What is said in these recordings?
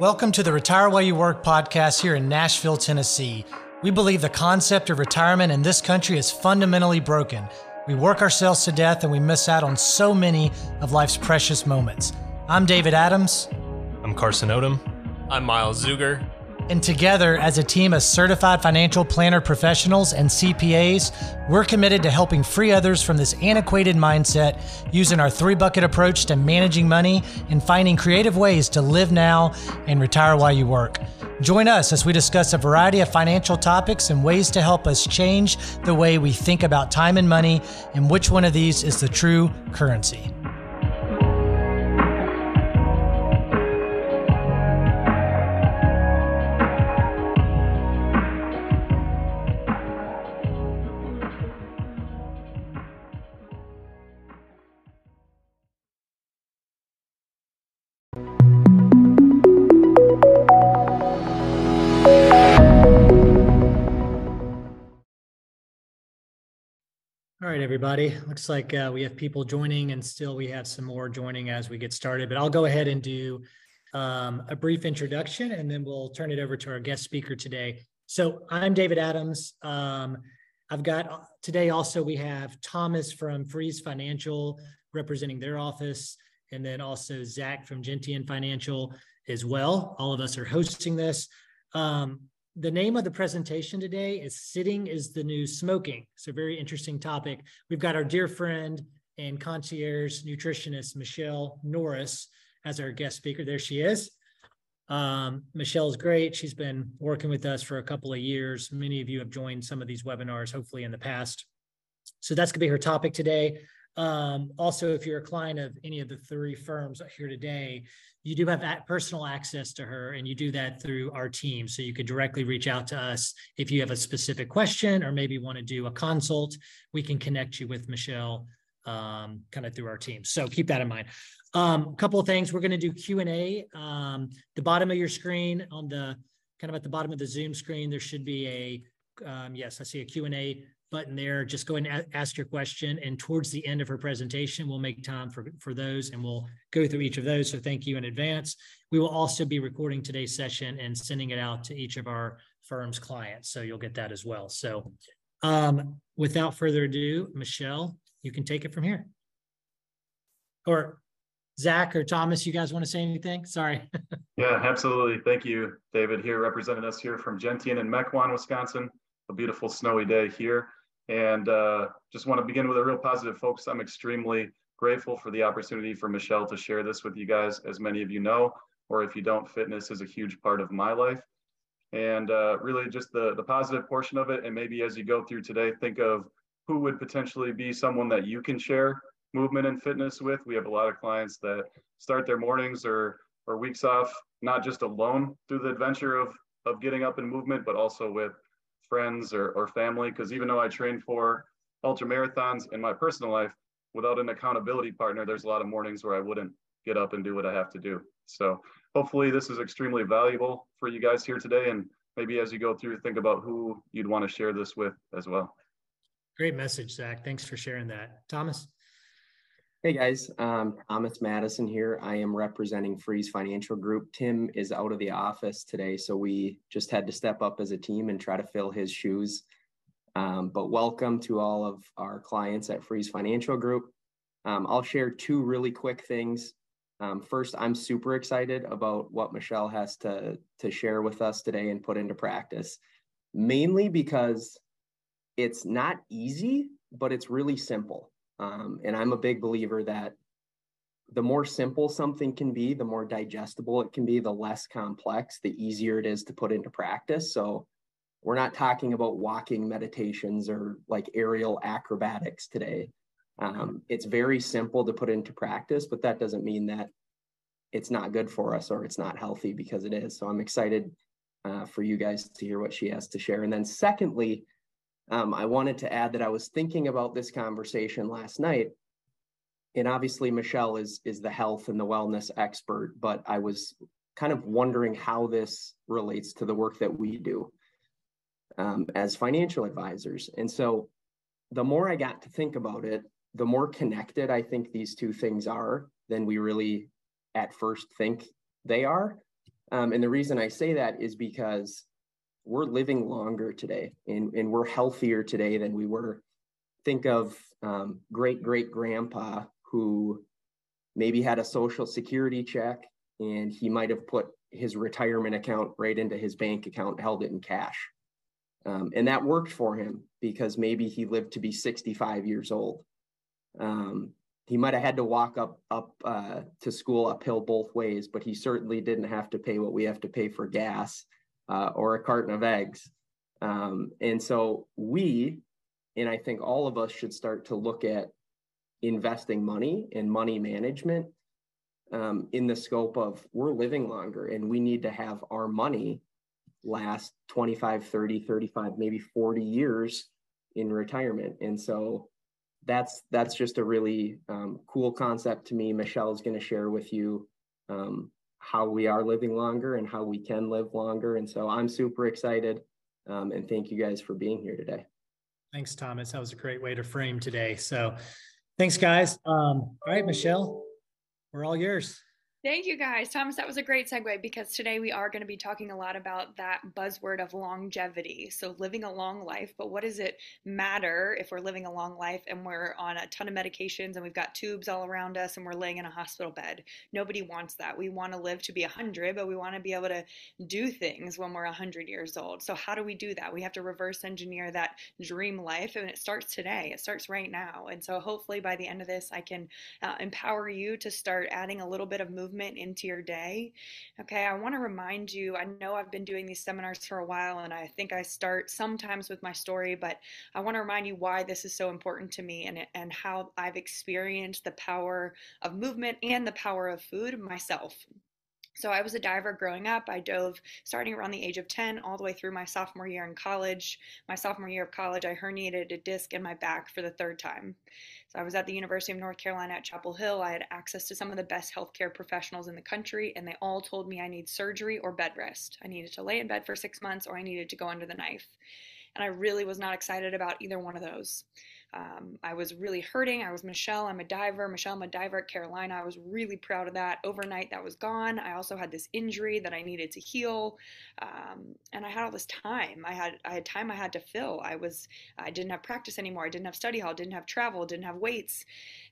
Welcome to the Retire While You Work podcast here in Nashville, Tennessee. We believe the concept of retirement in this country is fundamentally broken. We work ourselves to death and we miss out on so many of life's precious moments. I'm David Adams. I'm Carson Odom. I'm Miles Zuger. And together, as a team of certified financial planner professionals and CPAs, we're committed to helping free others from this antiquated mindset using our three bucket approach to managing money and finding creative ways to live now and retire while you work. Join us as we discuss a variety of financial topics and ways to help us change the way we think about time and money and which one of these is the true currency. Right, everybody. Looks like uh, we have people joining, and still we have some more joining as we get started. But I'll go ahead and do um, a brief introduction, and then we'll turn it over to our guest speaker today. So I'm David Adams. Um, I've got uh, today also we have Thomas from Freeze Financial representing their office, and then also Zach from Gentian Financial as well. All of us are hosting this. Um, the name of the presentation today is Sitting is the New Smoking. A very interesting topic. We've got our dear friend and concierge nutritionist, Michelle Norris, as our guest speaker. There she is. Um, Michelle's great. She's been working with us for a couple of years. Many of you have joined some of these webinars, hopefully in the past. So that's going to be her topic today. Um, also, if you're a client of any of the three firms here today, you do have personal access to her, and you do that through our team. So you could directly reach out to us if you have a specific question or maybe want to do a consult. We can connect you with Michelle um, kind of through our team. So keep that in mind. Um, a couple of things. We're going to do Q and A. Um, the bottom of your screen on the kind of at the bottom of the Zoom screen, there should be a um, yes, I see a Q and A button there. Just go and ask your question. And towards the end of her presentation, we'll make time for, for those and we'll go through each of those. So thank you in advance. We will also be recording today's session and sending it out to each of our firm's clients. So you'll get that as well. So um, without further ado, Michelle, you can take it from here. Or Zach or Thomas, you guys want to say anything? Sorry. yeah, absolutely. Thank you, David, here representing us here from Gentian and Mequon, Wisconsin. A beautiful snowy day here. And uh, just want to begin with a real positive, folks. I'm extremely grateful for the opportunity for Michelle to share this with you guys. As many of you know, or if you don't, fitness is a huge part of my life. And uh, really just the, the positive portion of it. And maybe as you go through today, think of who would potentially be someone that you can share movement and fitness with. We have a lot of clients that start their mornings or, or weeks off, not just alone through the adventure of, of getting up and movement, but also with friends or, or family. Because even though I train for ultra marathons in my personal life, without an accountability partner, there's a lot of mornings where I wouldn't get up and do what I have to do. So hopefully this is extremely valuable for you guys here today. And maybe as you go through, think about who you'd want to share this with as well. Great message, Zach. Thanks for sharing that. Thomas? Hey guys, um, Thomas Madison here. I am representing Freeze Financial Group. Tim is out of the office today, so we just had to step up as a team and try to fill his shoes. Um, but welcome to all of our clients at Freeze Financial Group. Um, I'll share two really quick things. Um, first, I'm super excited about what Michelle has to, to share with us today and put into practice, mainly because it's not easy, but it's really simple. Um, and I'm a big believer that the more simple something can be, the more digestible it can be, the less complex, the easier it is to put into practice. So we're not talking about walking meditations or like aerial acrobatics today. Um, it's very simple to put into practice, but that doesn't mean that it's not good for us or it's not healthy because it is. So I'm excited uh, for you guys to hear what she has to share. And then secondly, um, I wanted to add that I was thinking about this conversation last night, and obviously Michelle is is the health and the wellness expert, but I was kind of wondering how this relates to the work that we do um, as financial advisors. And so, the more I got to think about it, the more connected I think these two things are than we really at first think they are. Um, and the reason I say that is because we're living longer today and, and we're healthier today than we were. Think of um, great great grandpa who maybe had a social security check and he might have put his retirement account right into his bank account, held it in cash. Um, and that worked for him because maybe he lived to be 65 years old. Um, he might have had to walk up up uh, to school uphill both ways, but he certainly didn't have to pay what we have to pay for gas uh, or a carton of eggs. Um, and so we, and I think all of us should start to look at investing money and money management um, in the scope of we're living longer and we need to have our money last 25 30 35 maybe 40 years in retirement and so that's that's just a really um, cool concept to me michelle is going to share with you um, how we are living longer and how we can live longer. And so i'm super excited um, and thank you guys for being here today. Thanks thomas. That was a great way to frame today. So thanks guys. Um, all right michelle we're all yours Thank you guys. Thomas, that was a great segue because today we are going to be talking a lot about that buzzword of longevity. So, living a long life, but what does it matter if we're living a long life and we're on a ton of medications and we've got tubes all around us and we're laying in a hospital bed? Nobody wants that. We want to live to be 100, but we want to be able to do things when we're 100 years old. So, how do we do that? We have to reverse engineer that dream life, and it starts today. It starts right now. And so, hopefully, by the end of this, I can uh, empower you to start adding a little bit of movement movement into your day. Okay, I want to remind you I know I've been doing these seminars for a while and I think I start sometimes with my story, but I want to remind you why this is so important to me and, and how I've experienced the power of movement and the power of food myself. So I was a diver growing up. I dove starting around the age of 10 all the way through my sophomore year in college. My sophomore year of college, I herniated a disc in my back for the third time. So I was at the University of North Carolina at Chapel Hill. I had access to some of the best healthcare professionals in the country, and they all told me I need surgery or bed rest. I needed to lay in bed for six months or I needed to go under the knife. And I really was not excited about either one of those. Um, I was really hurting. I was Michelle. I'm a diver. Michelle, I'm a diver at Carolina. I was really proud of that. Overnight, that was gone. I also had this injury that I needed to heal, um, and I had all this time. I had I had time I had to fill. I was I didn't have practice anymore. I didn't have study hall. Didn't have travel. Didn't have weights,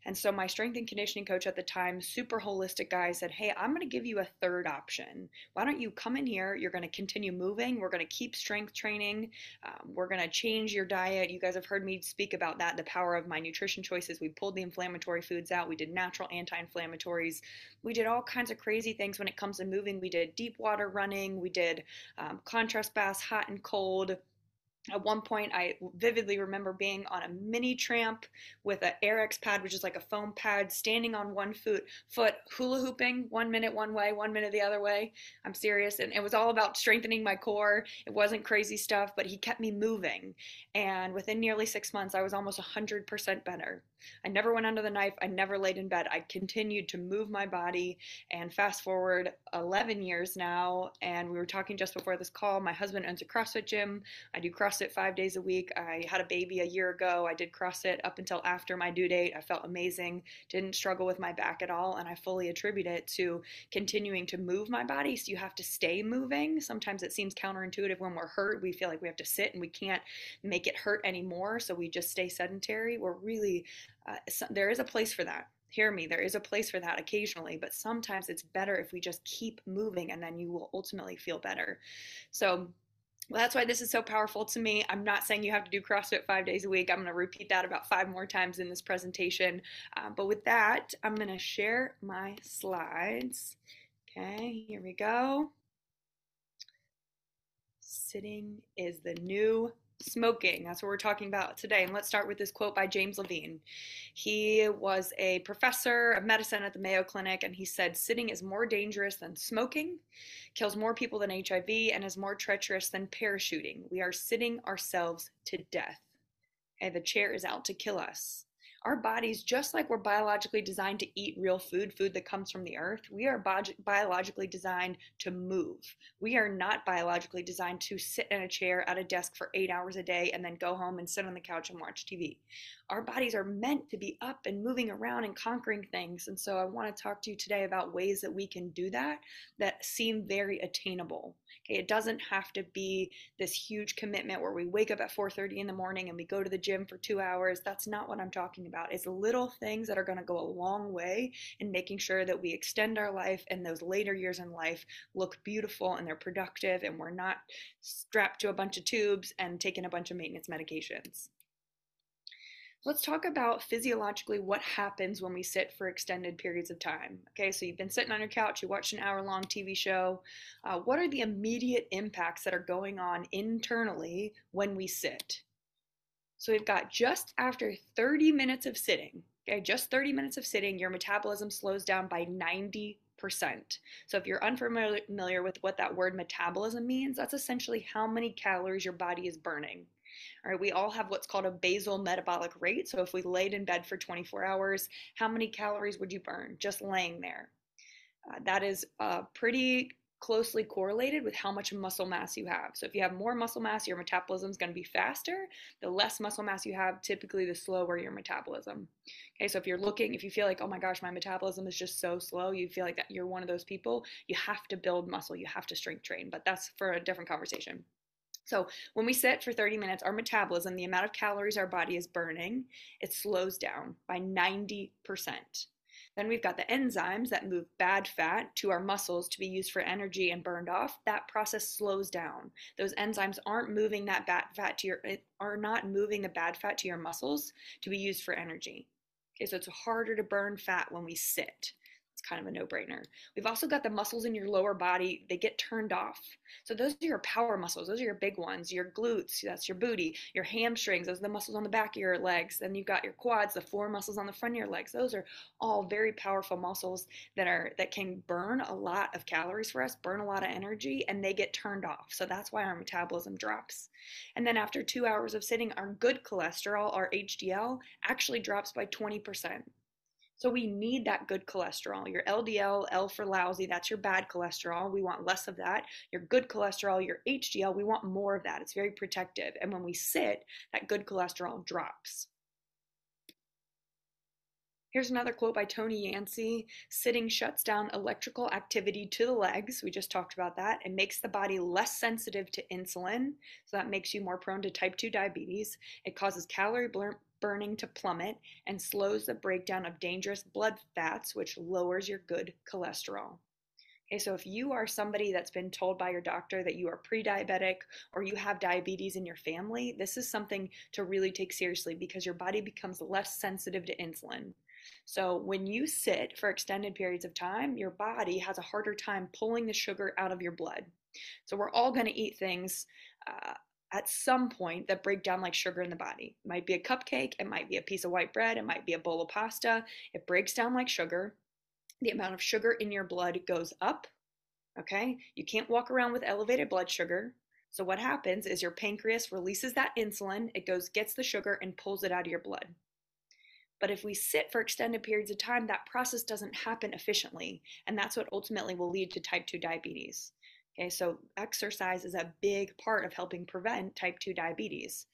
and so my strength and conditioning coach at the time, super holistic guy, said, "Hey, I'm going to give you a third option. Why don't you come in here? You're going to continue moving. We're going to keep strength training. Um, we're going to change your diet. You guys have heard me speak about that." The power of my nutrition choices. We pulled the inflammatory foods out. We did natural anti inflammatories. We did all kinds of crazy things when it comes to moving. We did deep water running. We did um, contrast baths, hot and cold at one point i vividly remember being on a mini tramp with an Airex pad which is like a foam pad standing on one foot foot hula hooping one minute one way one minute the other way. I'm serious. And it was all about strengthening my core. It wasn't crazy stuff but he kept me moving. And within nearly six months i was almost 100% better I never went under the knife. I never laid in bed. I continued to move my body. And fast forward 11 years now, and we were talking just before this call. My husband owns a CrossFit gym. I do CrossFit five days a week. I had a baby a year ago. I did CrossFit up until after my due date. I felt amazing, didn't struggle with my back at all. And I fully attribute it to continuing to move my body. So you have to stay moving. Sometimes it seems counterintuitive when we're hurt. We feel like we have to sit and we can't make it hurt anymore. So we just stay sedentary. We're really uh, so there is a place for that. Hear me, there is a place for that occasionally, but sometimes it's better if we just keep moving and then you will ultimately feel better. So, well, that's why this is so powerful to me. I'm not saying you have to do CrossFit five days a week. I'm going to repeat that about five more times in this presentation. Uh, but with that, I'm going to share my slides. Okay, here we go. Sitting is the new smoking. That's what we're talking about today. And let's start with this quote by James Levine. He was a professor of medicine at the Mayo Clinic, and he said, Sitting is more dangerous than smoking, kills more people than HIV, and is more treacherous than parachuting. We are sitting ourselves to death. Okay, the chair is out to kill us. Our bodies, just like we're biologically designed to eat real food, food that comes from the earth, we are bi- biologically designed to move. We are not biologically designed to sit in a chair at a desk for eight hours a day and then go home and sit on the couch and watch TV. Our bodies are meant to be up and moving around and conquering things. And so I want to talk to you today about ways that we can do that that seem very attainable. Okay, it doesn't have to be this huge commitment where we wake up at 4:30 in the morning and we go to the gym for 2 hours. That's not what I'm talking about. It's little things that are going to go a long way in making sure that we extend our life and those later years in life look beautiful and they're productive and we're not strapped to a bunch of tubes and taking a bunch of maintenance medications. Let's talk about physiologically what happens when we sit for extended periods of time. Okay, so you've been sitting on your couch, you watched an hour long TV show. Uh, what are the immediate impacts that are going on internally when we sit? So we've got just after 30 minutes of sitting, okay, just 30 minutes of sitting, your metabolism slows down by ninety percent. so if you're unfamiliar with what that word metabolism means, that's essentially how many calories your body is burning. All right, we all have what's called a basal metabolic rate. So if we laid in bed for 24 hours, how many calories would you burn just laying there? Uh, that is uh, pretty closely correlated with how much muscle mass you have. So if you have more muscle mass, your metabolism is going to be faster. The less muscle mass you have, typically the slower your metabolism. Okay, so if you're looking, if you feel like, oh my gosh, my metabolism is just so slow, you feel like that you're one of those people, you have to build muscle, you have to strength train, but that's for a different conversation. So when we sit for 30 minutes, our metabolism, the amount of calories our body is burning, it slows down by 90%. Then we've got the enzymes that move bad fat to our muscles to be used for energy and burned off. That process slows down. Those enzymes aren't moving that bad fat to your are not moving the bad fat to your muscles to be used for energy. Okay, so it's harder to burn fat when we sit kind of a no brainer. We've also got the muscles in your lower body, they get turned off. So, those are your power muscles, those are your big ones. Your glutes, that's your booty, your hamstrings, those are the muscles on the back of your legs. Then you've got your quads, the four muscles on the front of your legs. Those are all very powerful muscles that are that can burn a lot of calories for us, burn a lot of energy, and they get turned off. So that's why our metabolism drops. And then after two hours of sitting, our good cholesterol, our HDL, actually drops by 20%. So we need that good cholesterol. Your LDL, L for lousy, that's your bad cholesterol. We want less of that. Your good cholesterol, your HDL, we want more of that. It's very protective. And when we sit, that good cholesterol drops. Here's another quote by Toni Yancey Sitting shuts down electrical activity to the legs. We just talked about that. It makes the body less sensitive to insulin. So that makes you more prone to type 2 diabetes. It causes calorie burning to plummet and slows the breakdown of dangerous blood fats, which lowers your good cholesterol. Okay, so if you are somebody that's been told by your doctor that you are pre diabetic or you have diabetes in your family, this is something to really take seriously because your body becomes less sensitive to insulin. So, when you sit for extended periods of time, your body has a harder time pulling the sugar out of your blood. So, we're all going to eat things uh, at some point that break down like sugar in the body. It might be a cupcake, it might be a piece of white bread, it might be a bowl of pasta. It breaks down like sugar. The amount of sugar in your blood goes up. Okay? You can't walk around with elevated blood sugar. So what happens is your pancreas releases that insulin, it goes gets the sugar and pulls it out of your blood. But if we sit for extended periods of time, that process doesn't happen efficiently, and that's what ultimately will lead to type 2 diabetes. Okay, so exercise is a big part of helping prevent type 2 diabetes.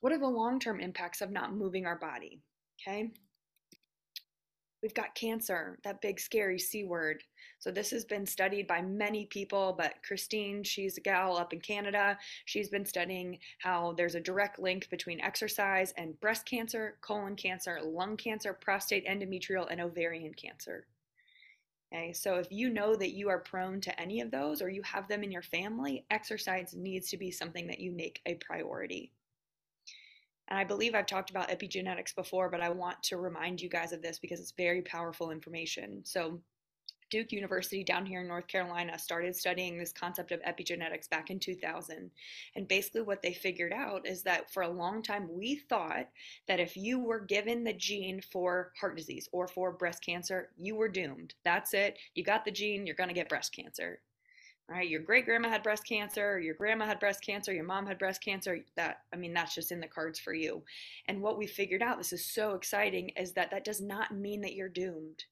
What are the long term impacts of not moving our body? Okay, we've got cancer, that big scary C word. So, this has been studied by many people, but Christine, she's a gal up in Canada. She's been studying how there's a direct link between exercise and breast cancer, colon cancer, lung cancer, prostate, endometrial, and ovarian cancer. Okay, so if you know that you are prone to any of those or you have them in your family, exercise needs to be something that you make a priority. And I believe I've talked about epigenetics before, but I want to remind you guys of this because it's very powerful information. So, Duke University down here in North Carolina started studying this concept of epigenetics back in 2000. And basically, what they figured out is that for a long time, we thought that if you were given the gene for heart disease or for breast cancer, you were doomed. That's it. You got the gene, you're going to get breast cancer. right? Your great grandma had breast cancer, your grandma had breast cancer, your mom had breast cancer. That, I mean, that's just in the cards for you. And what we figured out, this is so exciting, is that that does not mean that you're doomed.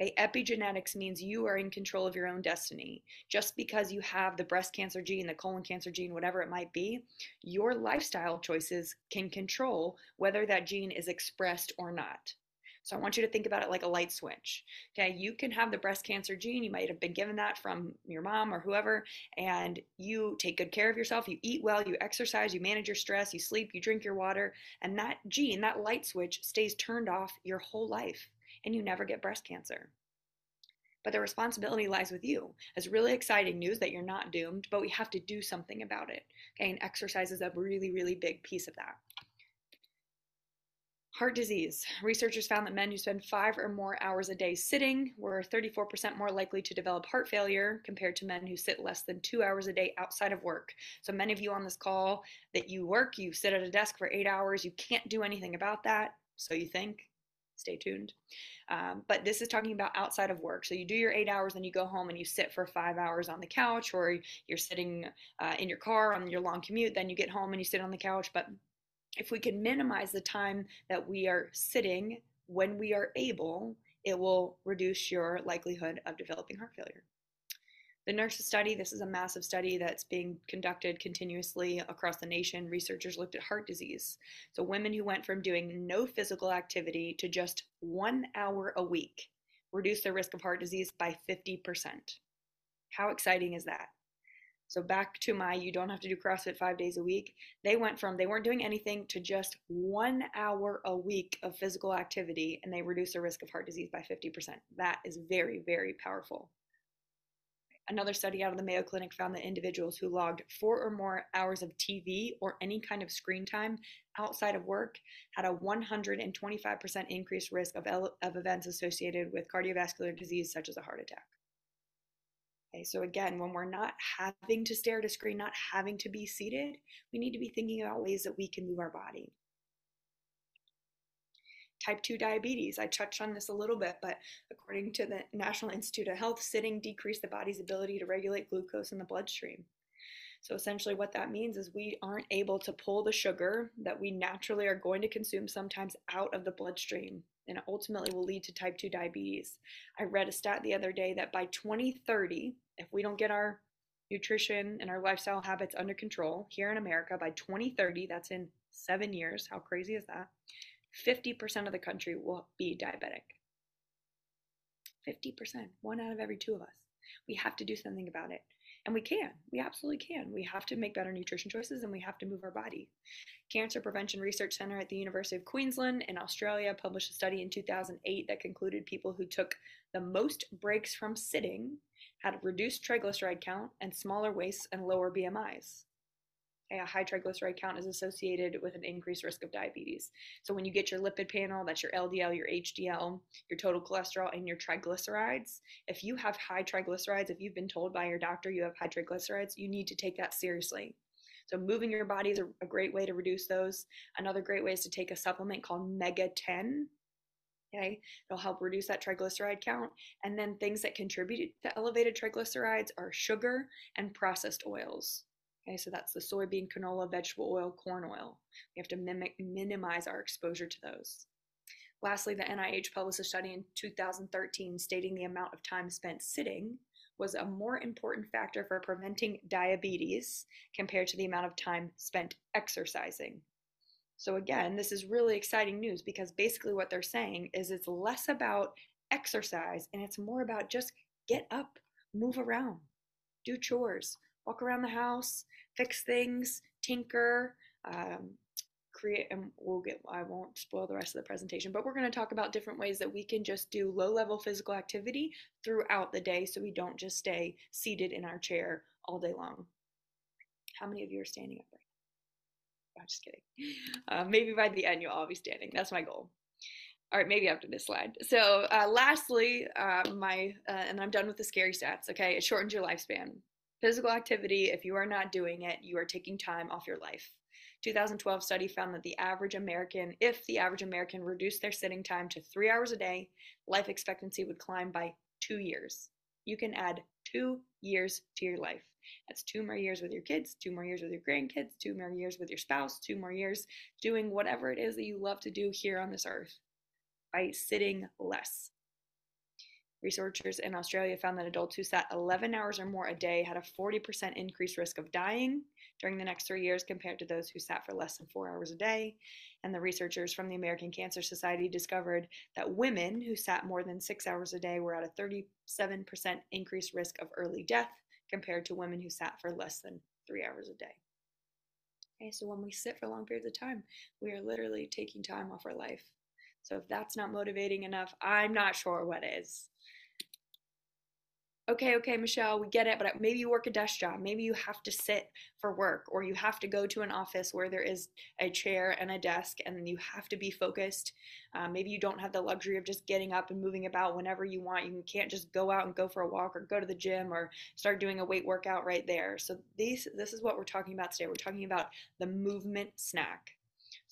Okay, epigenetics means you are in control of your own destiny. Just because you have the breast cancer gene, the colon cancer gene, whatever it might be, your lifestyle choices can control whether that gene is expressed or not. So I want you to think about it like a light switch. Okay, you can have the breast cancer gene, you might have been given that from your mom or whoever, and you take good care of yourself, you eat well, you exercise, you manage your stress, you sleep, you drink your water, and that gene, that light switch stays turned off your whole life, and you never get breast cancer but the responsibility lies with you. It's really exciting news that you're not doomed, but we have to do something about it. Okay, and exercise is a really, really big piece of that. Heart disease. Researchers found that men who spend five or more hours a day sitting were 34% more likely to develop heart failure compared to men who sit less than two hours a day outside of work. So, many of you on this call that you work, you sit at a desk for eight hours, you can't do anything about that. So, you think, stay tuned. Um, but this is talking about outside of work. So you do your eight hours, then you go home and you sit for five hours on the couch, or you're sitting uh, in your car on your long commute. Then you get home and you sit on the couch. But if we can minimize the time that we are sitting when we are able, it will reduce your likelihood of developing heart failure. The NURSES study, this is a massive study that's being conducted continuously across the nation. Researchers looked at heart disease. So, women who went from doing no physical activity to just one hour a week reduced their risk of heart disease by 50%. How exciting is that? So back to my you don't have to do CrossFit 5 days a week. They went from they weren't doing anything to just 1 hour a week of physical activity and they reduced their risk of heart disease by 50%. That is very very powerful. Another study out of the Mayo Clinic found that individuals who logged 4 or more hours of TV or any kind of screen time outside of work had a 125% increased risk of, of events associated with cardiovascular disease such as a heart attack. Okay, so again, when we're not having to stare at a screen, not having to be seated, we need to be thinking about ways that we can move our body. Type 2 diabetes, I touched on this a little bit, but according to the National Institute of Health, sitting decreased the body's ability to regulate glucose in the bloodstream. So essentially, what that means is we aren't able to pull the sugar that we naturally are going to consume sometimes out of the bloodstream and ultimately will lead to type 2 diabetes. I read a stat the other day that by 2030, if we don't get our nutrition and our lifestyle habits under control here in America by 2030, that's in seven years. How crazy is that? 50% of the country will be diabetic. 50%, one out of every two of us. We have to do something about it. And we can. We absolutely can. We have to make better nutrition choices and we have to move our body. Cancer Prevention Research Center at the University of Queensland in Australia published a study in 2008 that concluded people who took the most breaks from sitting had reduced triglyceride count and smaller waists and lower BMIs. A high triglyceride count is associated with an increased risk of diabetes. So when you get your lipid panel, that's your LDL, your HDL, your total cholesterol, and your triglycerides. If you have high triglycerides, if you've been told by your doctor you have high triglycerides, you need to take that seriously. So moving your body is a, great way to reduce those. Another great way is to take a supplement called Mega 10. Okay, it'll help reduce that triglyceride count. And then things that contribute to elevated triglycerides are sugar and processed oils. Okay, so that's the soybean, canola, vegetable oil, corn oil. We have to mimic, minimize our exposure to those. Lastly, the NIH published a study in 2013 stating the amount of time spent sitting was a more important factor for preventing diabetes compared to the amount of time spent exercising. So, again, this is really exciting news because basically what they're saying is it's less about exercise and it's more about just get up, move around, do chores, walk around the house, fix things, tinker, um, create and we'll get i won't spoil the rest of the presentation but we're going to talk about different ways that we can just do low level physical activity throughout the day so we don't just stay seated in our chair all day long. How many of you are standing up right now? I'm just kidding. Uh, maybe by the end you'll all be standing. That's my goal. All right maybe after this slide. So uh, lastly uh, my uh, and i'm done with the scary stats okay? It shortens your lifespan physical activity if you are not doing it you are taking time off your life 2012 study found that the average American, if the average American reduced their sitting time to three hours a day, life expectancy would climb by two years. You can add two years to your life. That's two more years with your kids, two more years with your grandkids, two more years with your spouse, two more years doing whatever it is that you love to do here on this earth by sitting less. Researchers in Australia found that adults who sat 11 hours or more a day had a 40% increased risk of dying during the next three years compared to those who sat for less than four hours a day. And the researchers from the American Cancer Society discovered that women who sat more than six hours a day were at a 37% increased risk of early death compared to women who sat for less than three hours a day. Okay, so when we sit for long periods of time, we are literally taking time off our life. So if that's not motivating enough, I'm not sure what is okay, okay, Michelle, we get it, but maybe you work a desk job. Maybe you have to sit for work, or you have to go to an office where there is a chair and a desk, and you have to be focused. Um, maybe you don't have the luxury of just getting up and moving about whenever you want. You can't just go out and go for a walk, or go to the gym, or start doing a weight workout right there. So these, this is what we're talking about today. We're talking about the movement snack.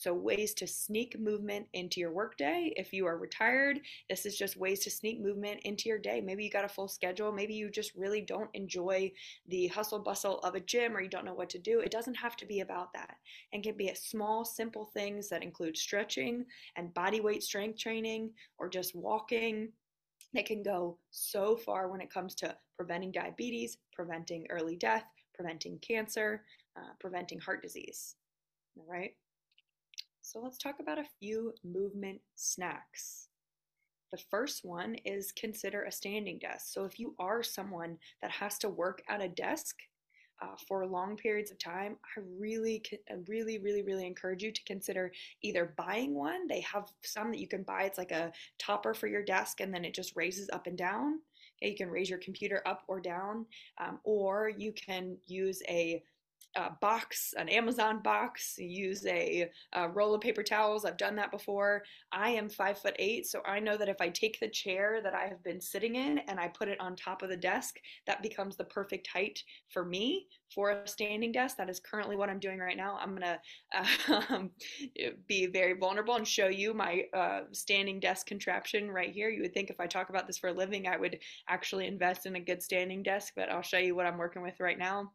So, ways to sneak movement into your workday. If you are retired, this is just ways to sneak movement into your day. Maybe you got a full schedule. Maybe you just really don't enjoy the hustle bustle of a gym or you don't know what to do. It doesn't have to be about that. And can be small, simple things that include stretching and body weight strength training or just walking that can go so far when it comes to preventing diabetes, preventing early death, preventing cancer, uh, preventing heart disease. All right. So let's talk about a few movement snacks. The first one is consider a standing desk. So if you are someone that has to work at a desk uh, for long periods of time, I really, really, really, really encourage you to consider either buying one. They have some that you can buy. It's like a topper for your desk, and then it just raises up and down. You can raise your computer up or down, um, or you can use a uh, box, an Amazon box, use a, a, roll of paper towels. I've done that before. I am five foot eight, so I know that if I take the chair that I have been sitting in and I put it on top of the desk, that becomes the perfect height for me for a standing desk. That is currently what I'm doing right now. I'm gonna uh, be very vulnerable and show you my uh, standing desk contraption right here. You would think if I talk about this for a living, I would actually invest in a good standing desk, but I'll show you what I'm working with right now.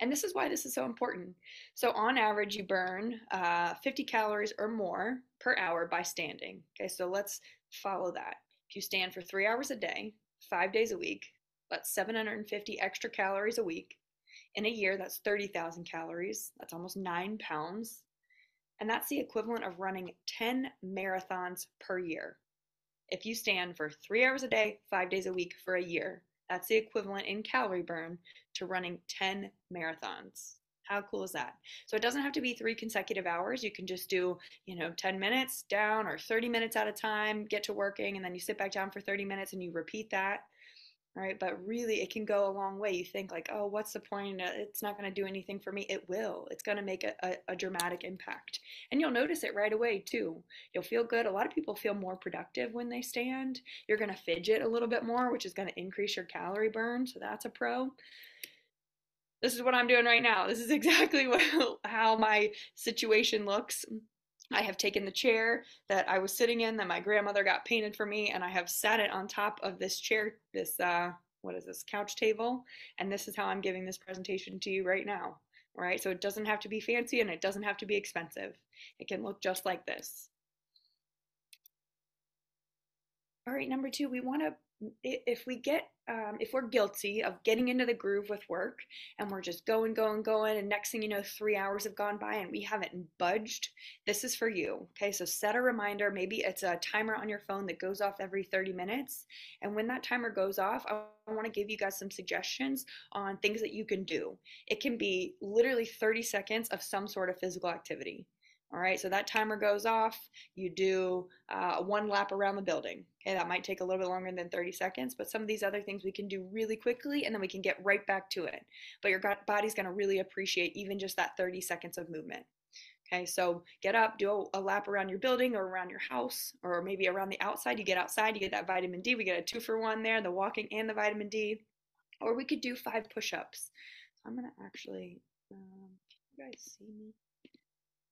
And this is why this is so important. So, on average, you burn uh, 50 calories or more per hour by standing. Okay, so let's follow that. If you stand for three hours a day, five days a week, that's 750 extra calories a week. In a year, that's 30,000 calories. That's almost nine pounds. And that's the equivalent of running 10 marathons per year. If you stand for three hours a day, five days a week for a year, that's the equivalent in calorie burn to running 10 marathons. How cool is that? So it doesn't have to be three consecutive hours. You can just do, you know, 10 minutes down or 30 minutes at a time, get to working, and then you sit back down for 30 minutes and you repeat that right? But really, it can go a long way. You think, like, oh, what's the point? Uh, it's not going to do anything for me. It will. It's going to make a, a, a, dramatic impact. And you'll notice it right away, too. You'll feel good. A lot of people feel more productive when they stand. You're going to fidget a little bit more, which is going to increase your calorie burn. So that's a pro. This is what I'm doing right now. This is exactly what, how my situation looks. I have taken the chair that I was sitting in that my grandmother got painted for me, and I have sat it on top of this chair, this, uh, what is this, couch table. And this is how I'm giving this presentation to you right now. Right? So it doesn't have to be fancy and it doesn't have to be expensive. It can look just like this. All right, number two, we want to if we get um, if we're guilty of getting into the groove with work and we're just going going going and next thing you know three hours have gone by and we haven't budged this is for you okay so set a reminder maybe it's a timer on your phone that goes off every 30 minutes and when that timer goes off i want to give you guys some suggestions on things that you can do it can be literally 30 seconds of some sort of physical activity all right, so that timer goes off. You do uh, one lap around the building. That might take a little bit longer than 30 seconds, but some of these other things we can do really quickly and then we can get right back to it. But your body's gonna really appreciate even just that 30 seconds of movement. Okay, so get up, do a, a, lap around your building or around your house, or maybe around the outside. You get outside, you get that vitamin D. We get a two for one there, the walking and the vitamin D. Or we could do five push ups. So I'm gonna actually, um, can you guys see me?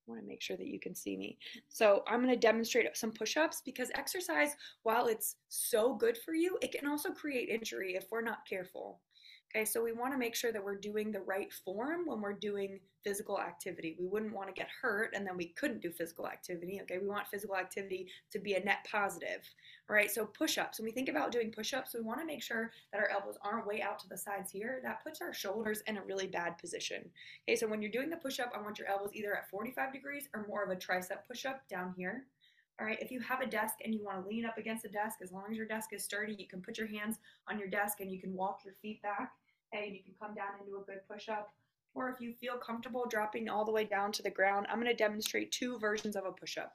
Want to make sure that you can see me. So I'm going to demonstrate some push-ups because exercise, while it's so good for you, it can also create injury if we're not careful. Okay, so we want to make sure that we're doing the right form when we're doing physical activity. We wouldn't want to get hurt and then we couldn't do physical activity. Okay, we want physical activity to be a net positive. All right, so push ups. When we think about doing push ups, we want to make sure that our elbows aren't way out to the sides here. That puts our shoulders in a really bad position. Okay, so when you're doing the push up, I want your elbows either at 45 degrees or more of a tricep push up down here. All right, if you have a desk and you want to lean up against the desk, as long as your desk is sturdy, you can put your hands on your desk and you can walk your feet back and you can come down into a good push up. Or if you feel comfortable dropping all the way down to the ground, I'm going to demonstrate two versions of a push up.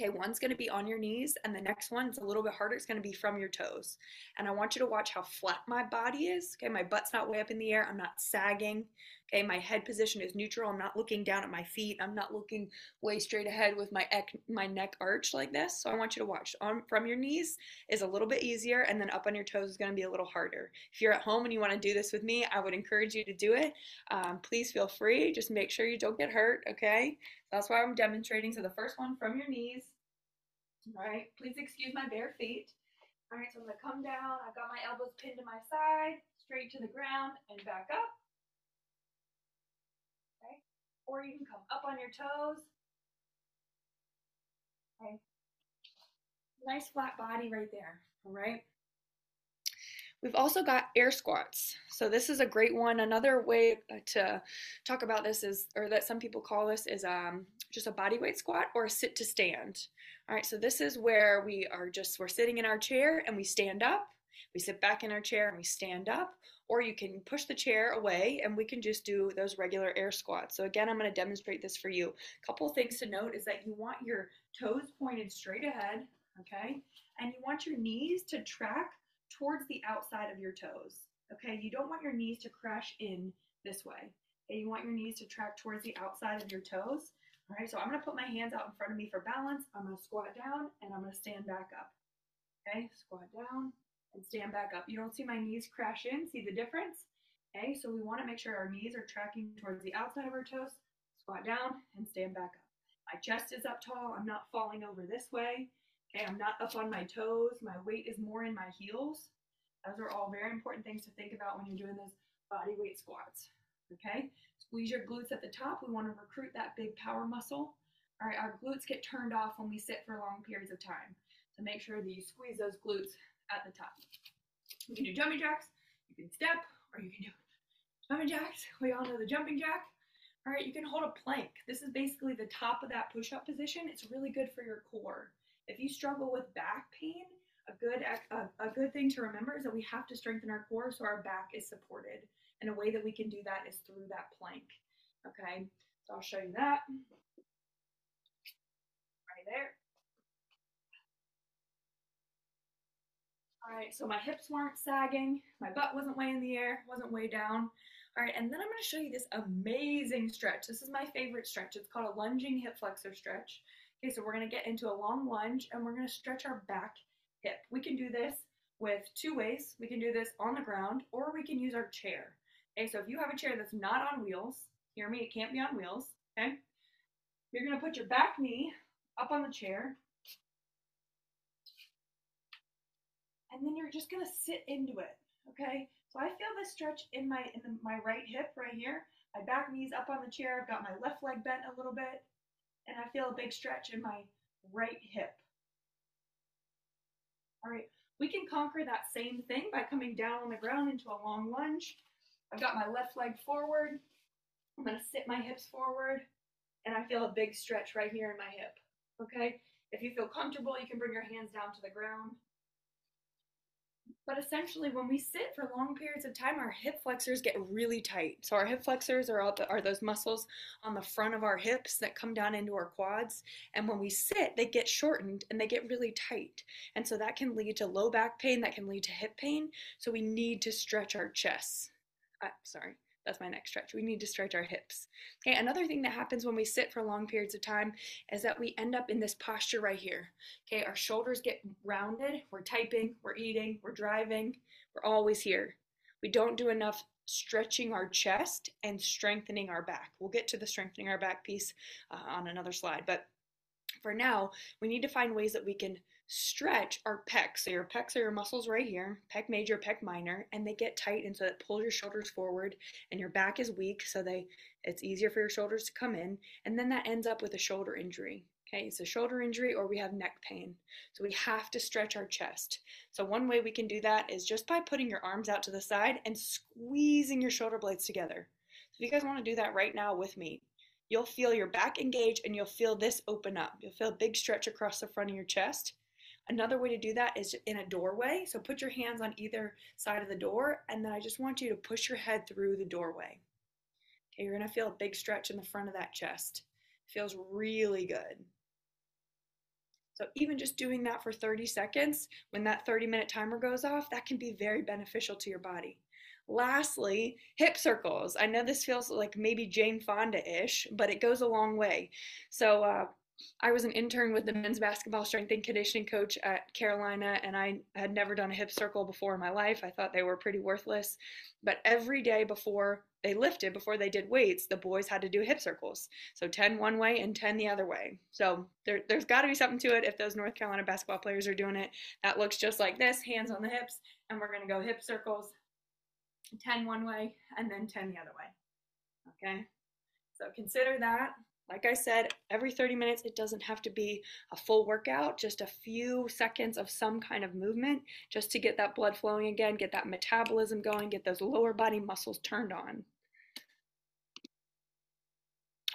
Okay, one's going to be on your knees, and the next one's a little bit harder. It's going to be from your toes. And I want you to watch how flat my body is. Okay, my butt's not way up in the air. I'm not sagging. Okay, my head position is neutral. I'm not looking down at my feet. I'm not looking way straight ahead with my my neck arched like this. So I want you to watch. On from your knees is a little bit easier, and then up on your toes is going to be a little harder. If you're at home and you want to do this with me, I would encourage you to do it. Um, please feel free. Just make sure you don't get hurt. Okay, that's why I'm demonstrating. So the first one from your knees. All right, please excuse my bare feet. All right, so I'm gonna come down. I've got my elbows pinned to my side, straight to the ground and back up. Or you can come up on your toes. Okay, nice flat body right there, all right? We've also got air squats. So this is a great one. Another way to talk about this is, or that some people call this is um, just a body weight squat or a sit to stand. All right, so this is where we are just, we're sitting in our chair and we stand up. We sit back in our chair and we stand up, or you can push the chair away and we can just do those regular air squats. So again, I'm gonna demonstrate this for you. A couple things to note is that you want your toes pointed straight ahead, okay? And you want your knees to track towards the outside of your toes, okay? You don't want your knees to crash in this way. You want your knees to track towards the outside of your toes. All right, so I'm gonna put my hands out in front of me for balance. I'm gonna squat down and I'm gonna stand back up. Okay, squat down and stand back up. You don't see my knees crash in, see the difference? Okay, so we wanna make sure our knees are tracking towards the outside of our toes. Squat down and stand back up. My chest is up tall, I'm not falling over this way. Okay, I'm not up on my toes. My weight is more in my heels. Those are all very important things to think about when you're doing those body weight squats. Okay, squeeze your glutes at the top. We want to recruit that big power muscle. All right, our glutes get turned off when we sit for long periods of time. So make sure that you squeeze those glutes at the top. You can do jumping jacks, you can step, or you can do jumping jacks. We all know the jumping jack. All right, you can hold a plank. This is basically the top of that push-up position. It's really good for your core. If you struggle with back pain, a good a, a good thing to remember is that we have to strengthen our core so our back is supported. And a way that we can do that is through that plank. Okay, so I'll show you that. Right there. All right, so my hips weren't sagging, my butt wasn't way in the air, wasn't way down. All right, and then I'm gonna show you this amazing stretch. This is my favorite stretch. It's called a lunging hip flexor stretch. Okay, so we're gonna get into a long lunge and we're gonna stretch our back hip. We can do this with two ways. We can do this on the ground or we can use our chair. Okay, so if you have a chair that's not on wheels, hear me, it can't be on wheels, okay? You're gonna put your back knee up on the chair. And then you're just gonna sit into it, okay? So I feel this stretch in my in the, my right hip right here. My back knee's up on the chair. I've got my left leg bent a little bit. And I feel a big stretch in my right hip. All right, we can conquer that same thing by coming down on the ground into a long lunge. I've got my left leg forward. I'm gonna sit my hips forward and I feel a big stretch right here in my hip, okay? If you feel comfortable, you can bring your hands down to the ground. But essentially, when we sit for long periods of time, our hip flexors get really tight. So our hip flexors are, the, are those muscles on the front of our hips that come down into our quads. And when we sit, they get shortened and they get really tight. And so that can lead to low back pain, that can lead to hip pain. So we need to stretch our chests. Uh, sorry, that's my next stretch. We need to stretch our hips. Okay, another thing that happens when we sit for long periods of time is that we end up in this posture right here. Okay, our shoulders get rounded. We're typing, we're eating, we're driving, we're always here. We don't do enough stretching our chest and strengthening our back. We'll get to the strengthening our back piece uh, on another slide, but for now, we need to find ways that we can stretch our pecs. So your pecs are your muscles right here, pec major, pec minor, and they get tight and so that pulls your shoulders forward and your back is weak so they it's easier for your shoulders to come in and then that ends up with a shoulder injury. Okay, it's a shoulder injury or we have neck pain. So we have to stretch our chest. So one way we can do that is just by putting your arms out to the side and squeezing your shoulder blades together. So if you guys want to do that right now with me, you'll feel your back engage and you'll feel this open up. You'll feel a big stretch across the front of your chest. Another way to do that is in a doorway. So put your hands on either side of the door, and then I just want you to push your head through the doorway. Okay, you're gonna feel a big stretch in the front of that chest. It feels really good. So even just doing that for 30 seconds, when that 30 minute timer goes off, that can be very beneficial to your body. Lastly, hip circles. I know this feels like maybe Jane Fonda-ish, but it goes a long way. So uh, I was an intern with the men's basketball strength and conditioning coach at Carolina, and I had never done a hip circle before in my life. I thought they were pretty worthless. But every day before they lifted, before they did weights, the boys had to do hip circles. So 10 one way and 10 the other way. So there, there's got to be something to it if those North Carolina basketball players are doing it. That looks just like this hands on the hips, and we're going to go hip circles 10 one way and then 10 the other way. Okay? So consider that. Like I said, every 30 minutes, it doesn't have to be a full workout, just a few seconds of some kind of movement just to get that blood flowing again, get that metabolism going, get those lower body muscles turned on.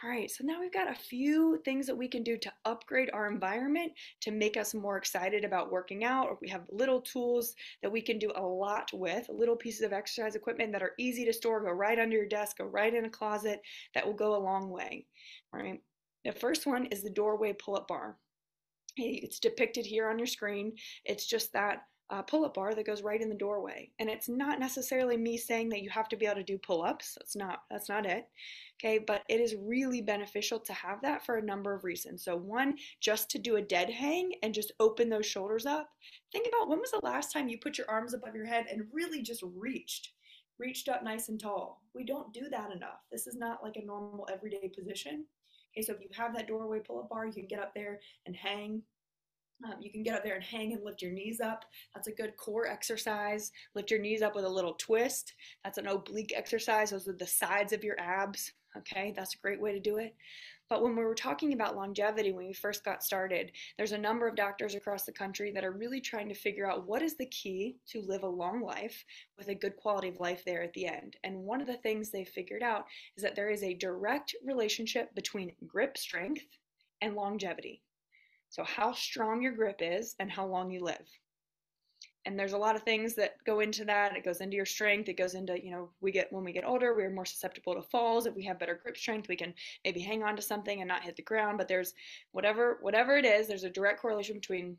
All right, so now we've got a few things that we can do to upgrade our environment to make us more excited about working out. Or we have little tools that we can do a lot with, little pieces of exercise equipment that are easy to store, go right under your desk, go right in a closet, that will go a long way. All right, the first one is the doorway pull up bar. It's depicted here on your screen. It's just that uh, pull-up bar that goes right in the doorway. And it's not necessarily me saying that you have to be able to do pull-ups. That's not that's not it. Okay, but it is really beneficial to have that for a number of reasons. So one, just to do a dead hang and just open those shoulders up. Think about when was the last time you put your arms above your head and really just reached, reached up nice and tall. We don't do that enough. This is not like a normal everyday position. Okay, so if you have that doorway pull-up bar, you can get up there and hang um, you can get up there and hang and lift your knees up. That's a good core exercise. Lift your knees up with a little twist. That's an oblique exercise. Those are the sides of your abs. Okay, that's a great way to do it. But when we were talking about longevity when we first got started, there's a number of doctors across the country that are really trying to figure out what is the key to live a long life with a good quality of life there at the end. And one of the things they figured out is that there is a direct relationship between grip strength and longevity. So, how strong your grip is and how long you live. And there's a lot of things that go into that. It goes into your strength. It goes into, you know, we get when we get older, we're more susceptible to falls. If we have better grip strength, we can maybe hang on to something and not hit the ground. But there's whatever whatever it is, there's a direct correlation between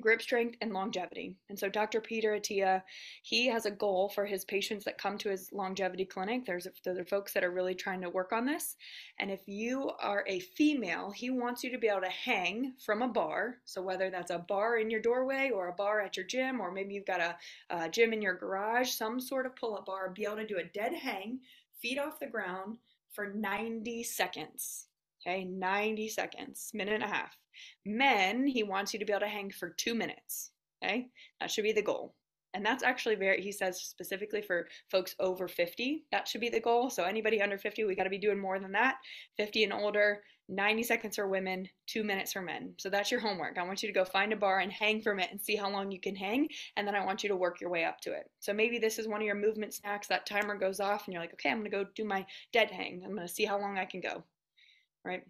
grip strength and longevity. And so Dr. Peter Attia, he has a goal for his patients that come to his longevity clinic. There's there are folks that are really trying to work on this. And if you are a female, he wants you to be able to hang from a bar. So whether that's a bar in your doorway or a bar at your gym, or maybe you've got a, a gym in your garage, some sort of pull-up bar, be able to do a dead hang, feet off the ground for 90 seconds. Okay, 90 seconds, minute and a half. Men, he wants you to be able to hang for two minutes. Okay, that should be the goal. And that's actually very, he says specifically for folks over 50, that should be the goal. So anybody under 50, we got to be doing more than that. 50 and older, 90 seconds for women, two minutes for men. So that's your homework. I want you to go find a bar and hang from it and see how long you can hang. And then I want you to work your way up to it. So maybe this is one of your movement snacks. That timer goes off and you're like, okay, I'm going to go do my dead hang. I'm going to see how long I can go. Right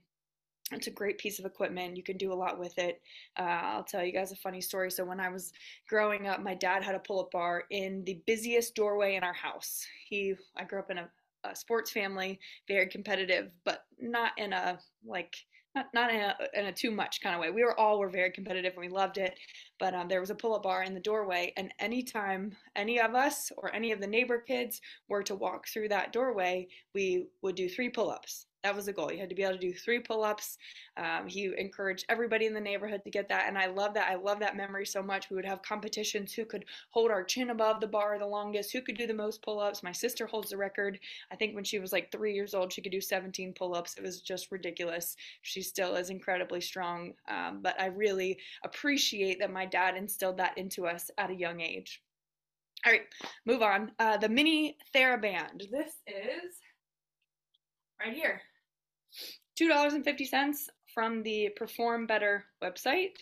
it's a great piece of equipment. You can do a lot with it. Uh, I'll tell you guys a funny story. So, when I was growing up, my dad had a pull up bar in the busiest doorway in our house. He, I grew up in a, a sports family, very competitive, but not in a like, not, not in a, in a too much kind of way. We were all were very competitive and we loved it. But um, there was a pull up bar in the doorway, and anytime any of us or any of the neighbor kids were to walk through that doorway, we would do three pull ups that was a goal. You had to be able to do three pull ups. Um, he encouraged everybody in the neighborhood to get that. And I love that. I love that memory so much. We would have competitions who could hold our chin above the bar the longest, who could do the most pull ups. My sister holds the record. I think when she was like three years old, she could do 17 pull ups. It was just ridiculous. She still is incredibly strong. Um, but I really appreciate that my dad instilled that into us at a young age. All right, move on. Uh, the mini TheraBand. This is right here. $2.50 from the Perform Better website.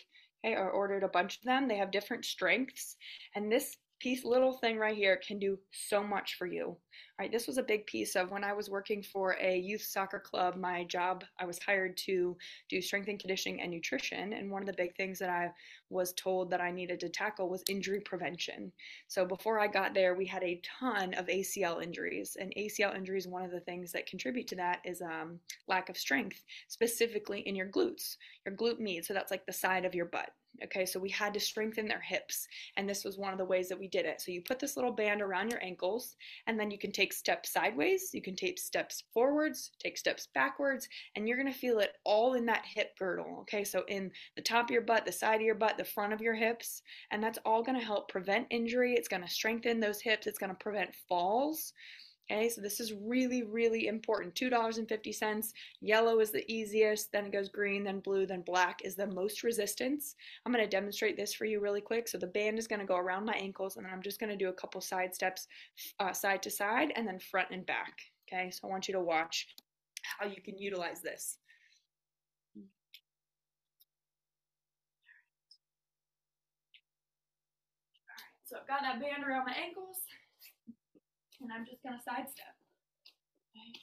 I ordered a bunch of them. They have different strengths. And this piece, little thing right here, can do so much for you. All right, this was a big piece of when I was working for a youth soccer club. My job, I was hired to do strength and conditioning and nutrition. And one of the big things that I was told that I needed to tackle was injury prevention. So before I got there, we had a ton of ACL injuries. And ACL injuries, one of the things that contribute to that is um, lack of strength, specifically in your glutes, your glute med. So that's like the side of your butt. Okay, so we had to strengthen their hips, and this was one of the ways that we did it. So you put this little band around your ankles, and then you can take steps sideways, you can take steps forwards, take steps backwards, and you're gonna feel it all in that hip girdle. Okay, so in the top of your butt, the side of your butt, the front of your hips, and that's all gonna help prevent injury. It's gonna strengthen those hips, it's gonna prevent falls. Okay, so this is really, really important. $2.50. Yellow is the easiest, then it goes green, then blue, then black is the most resistance. I'm going to demonstrate this for you really quick. So the band is going to go around my ankles, and then I'm just going to do a couple side steps, uh, side to side, and then front and back. Okay, so I want you to watch how you can utilize this. All right, so I've got that band around my ankles and I'm just going to sidestep. Okay.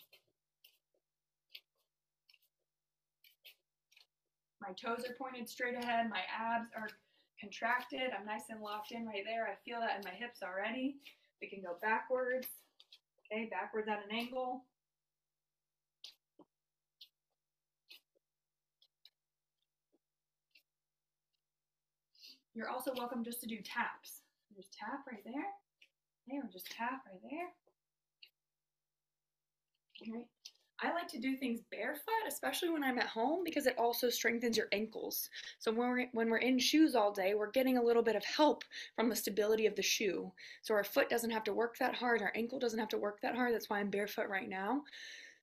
My toes are pointed straight ahead. My abs are contracted. I'm nice and locked in right there. I feel that in my hips already. We can go backwards. Okay, backwards at an angle. You're also welcome just to do taps. Just tap right there. Okay, or just tap right there. All right. I like to do things barefoot, especially when I'm at home, because it also strengthens your ankles. So when we're, when we're in shoes all day, we're getting a little bit of help from the stability of the shoe. So our foot doesn't have to work that hard, our ankle doesn't have to work that hard. That's why I'm barefoot right now.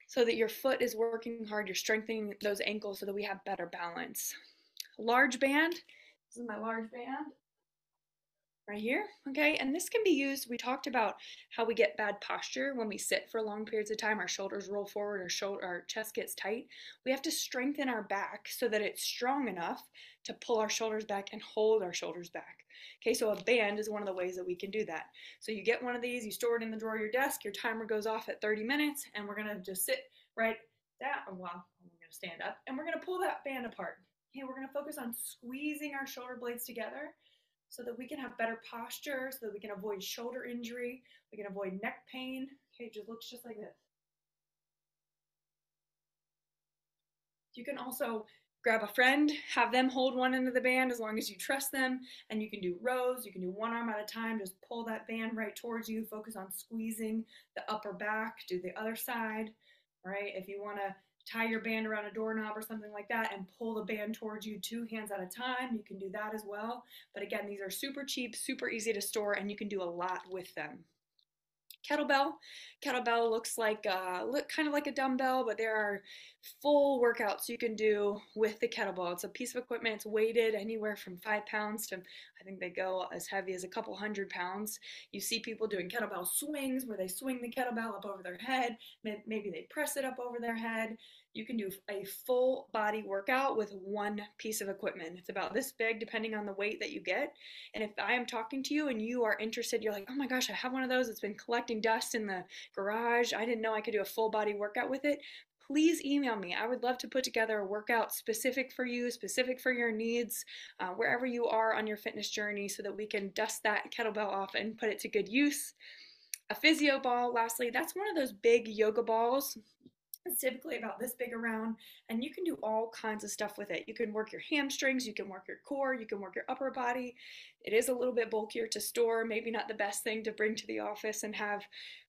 So that your foot is working hard, you're strengthening those ankles so that we have better balance. Large band, this is my large band right here, okay? And this can be used, we talked about how we get bad posture when we sit for long periods of time, our shoulders roll forward, our, shoulder, our chest gets tight. We have to strengthen our back so that it's strong enough to pull our shoulders back and hold our shoulders back. Okay, so a band is one of the ways that we can do that. So you get one of these, you store it in the drawer of your desk, your timer goes off at 30 minutes, and we're gonna just sit right that, oh, well, I'm gonna stand up, and we're gonna pull that band apart. Okay, we're gonna focus on squeezing our shoulder blades together so that we can have better posture, so that we can avoid shoulder injury, we can avoid neck pain. Okay, it just looks just like this. You can also grab a friend, have them hold one end of the band as long as you trust them, and you can do rows. You can do one arm at a time. Just pull that band right towards you. Focus on squeezing the upper back. Do the other side. Right. If you want to tie your band around a doorknob or something like that and pull the band towards you two hands at a time. You can do that as well. But again, these are super cheap, super easy to store, and you can do a lot with them. Kettlebell. Kettlebell looks like uh, look kind of like a dumbbell, but there are full workouts you can do with the kettlebell. It's a piece of equipment. It's weighted anywhere from five pounds to I think they go as heavy as a couple hundred pounds. You see people doing kettlebell swings where they swing the kettlebell up over their head. Maybe they press it up over their head. You can do a full body workout with one piece of equipment. It's about this big, depending on the weight that you get. And if I am talking to you and you are interested, you're like, oh my gosh, I have one of those. It's been collecting dust in the garage. I didn't know I could do a full body workout with it please email me. I would love to put together a workout specific for you, specific for your needs, uh, wherever you are on your fitness journey, so that we can dust that kettlebell off and put it to good use. A physio ball, lastly, that's one of those big yoga balls It's typically about this big around, and you can do all kinds of stuff with it. You can work your hamstrings, you can work your core, you can work your upper body. It is a little bit bulkier to store, maybe not the best thing to bring to the office and have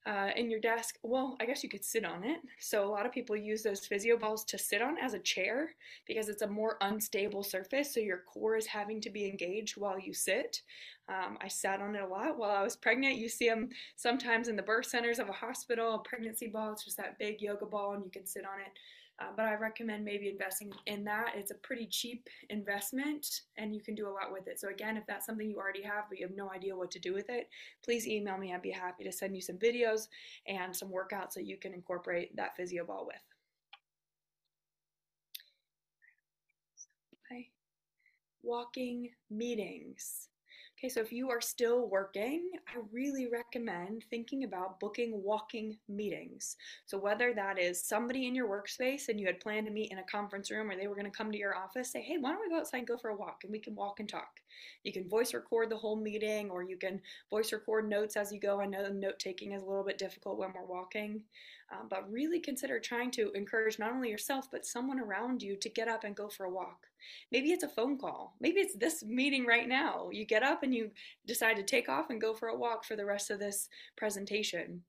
uh, in your desk. Well, I guess you could sit on it. So a lot of people use those physio balls to sit on as a chair because it's a more unstable surface. So your core is having to be engaged while you sit. Um, I sat on it a lot while I was pregnant. You see them sometimes in the birth centers of a hospital, a pregnancy ball. It's just that big yoga ball, and you can sit on it. Uh, but I recommend maybe investing in that. It's a pretty cheap investment and you can do a lot with it. So, again, if that's something you already have but you have no idea what to do with it, please email me. I'd be happy to send you some videos and some workouts that you can incorporate that physio ball with. Walking meetings. Okay, so if you are still working, I really recommend thinking about booking walking meetings. So whether that is somebody in your workspace and you had planned to meet in a conference room or they were going to come to your office, say, hey, why don't we go outside and go for a walk and we can walk and talk. You can voice record the whole meeting or you can voice record notes as you go. I know note taking is a little bit difficult when we're walking, um, but really consider trying to encourage not only yourself, but someone around you to get up and go for a walk. Maybe it's a phone call. Maybe it's this meeting right now. You get up and you decide to take off and go for a walk for the rest of this presentation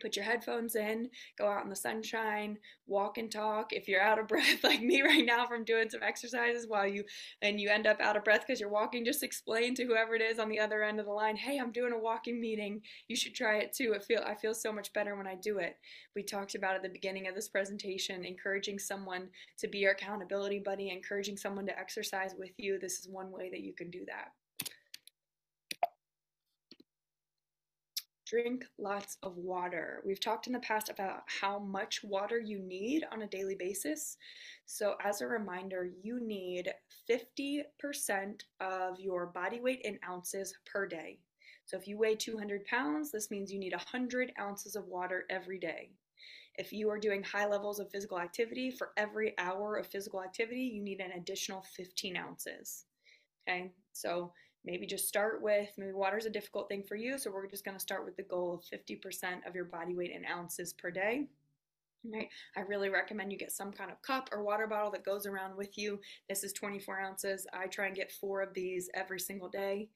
put your headphones in, go out in the sunshine, walk and talk. If you're out of breath like me right now from doing some exercises while you and you end up out of breath because you're walking, just explain to whoever it is on the other end of the line, "Hey, I'm doing a walking meeting. You should try it too. I feel I feel so much better when I do it." We talked about at the beginning of this presentation encouraging someone to be your accountability buddy, encouraging someone to exercise with you. This is one way that you can do that. Drink lots of water. We've talked in the past about how much water you need on a daily basis. So, as a reminder, you need 50% of your body weight in ounces per day. So, if you weigh 200 pounds, this means you need 100 ounces of water every day. If you are doing high levels of physical activity, for every hour of physical activity, you need an additional 15 ounces. Okay, so maybe just start with maybe water is a difficult thing for you so we're just going to start with the goal of 50% of your body weight in ounces per day Right. I really recommend you get some kind of cup or water bottle that goes around with you. This is 24 ounces. I try and get four of these every single day.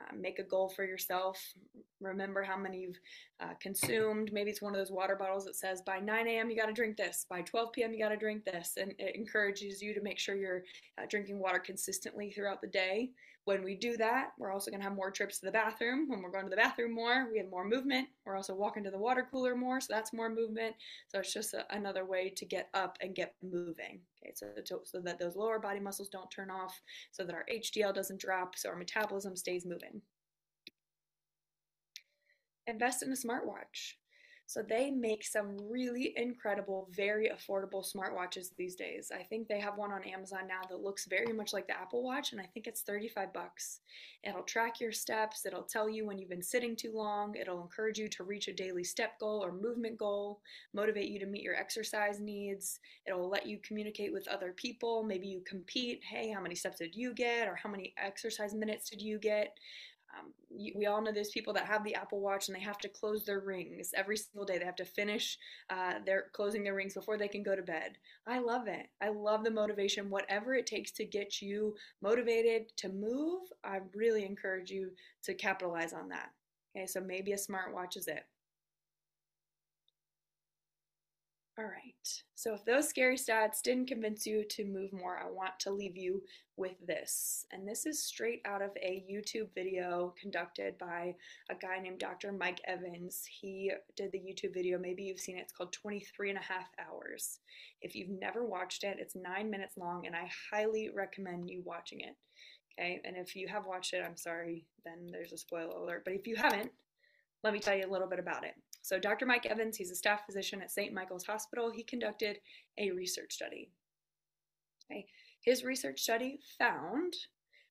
Uh, make a goal for yourself. Remember how many you've uh, consumed. Maybe it's one of those water bottles that says by 9 a.m. you got to drink this, by 12 p.m. you got to drink this, and it encourages you to make sure you're uh, drinking water consistently throughout the day. When we do that, we're also going to have more trips to the bathroom. When we're going to the bathroom more, we have more movement. We're also walking to the water cooler more, so that's more movement. So it's just a, another way to get up and get moving. Okay, so, to, so that those lower body muscles don't turn off, so that our HDL doesn't drop, so our metabolism stays moving. Invest in a smartwatch. So they make some really incredible, very affordable smartwatches these days. I think they have one on Amazon now that looks very much like the Apple Watch, and I think it's 35 bucks. It'll track your steps, it'll tell you when you've been sitting too long, it'll encourage you to reach a daily step goal or movement goal, motivate you to meet your exercise needs, it'll let you communicate with other people. Maybe you compete, hey, how many steps did you get, or how many exercise minutes did you get? Um, we all know there's people that have the Apple Watch and they have to close their rings every single day. They have to finish uh, their closing their rings before they can go to bed. I love it. I love the motivation. Whatever it takes to get you motivated to move, I really encourage you to capitalize on that. Okay, so maybe a smartwatch is it. All right, so if those scary stats didn't convince you to move more, I want to leave you with this. And this is straight out of a YouTube video conducted by a guy named Dr. Mike Evans. He did the YouTube video, maybe you've seen it, it's called 23 and a half hours. If you've never watched it, it's nine minutes long, and I highly recommend you watching it. Okay, and if you have watched it, I'm sorry, then there's a spoiler alert. But if you haven't, let me tell you a little bit about it. So, Dr. Mike Evans, he's a staff physician at St. Michael's Hospital. He conducted a research study. Okay. His research study found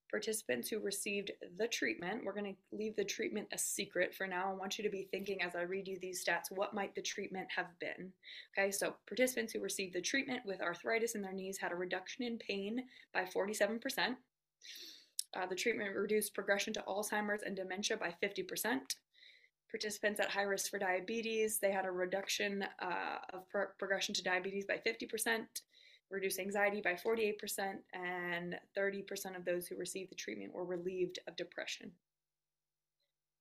participants who received the treatment, we're going to leave the treatment a secret for now. I want you to be thinking as I read you these stats, what might the treatment have been? Okay, so participants who received the treatment with arthritis in their knees had a reduction in pain by 47%. Uh, the treatment reduced progression to Alzheimer's and dementia by 50%. Participants at high risk for diabetes, they had a reduction uh, of pro- progression to diabetes by 50%, reduced anxiety by 48%, and 30% of those who received the treatment were relieved of depression.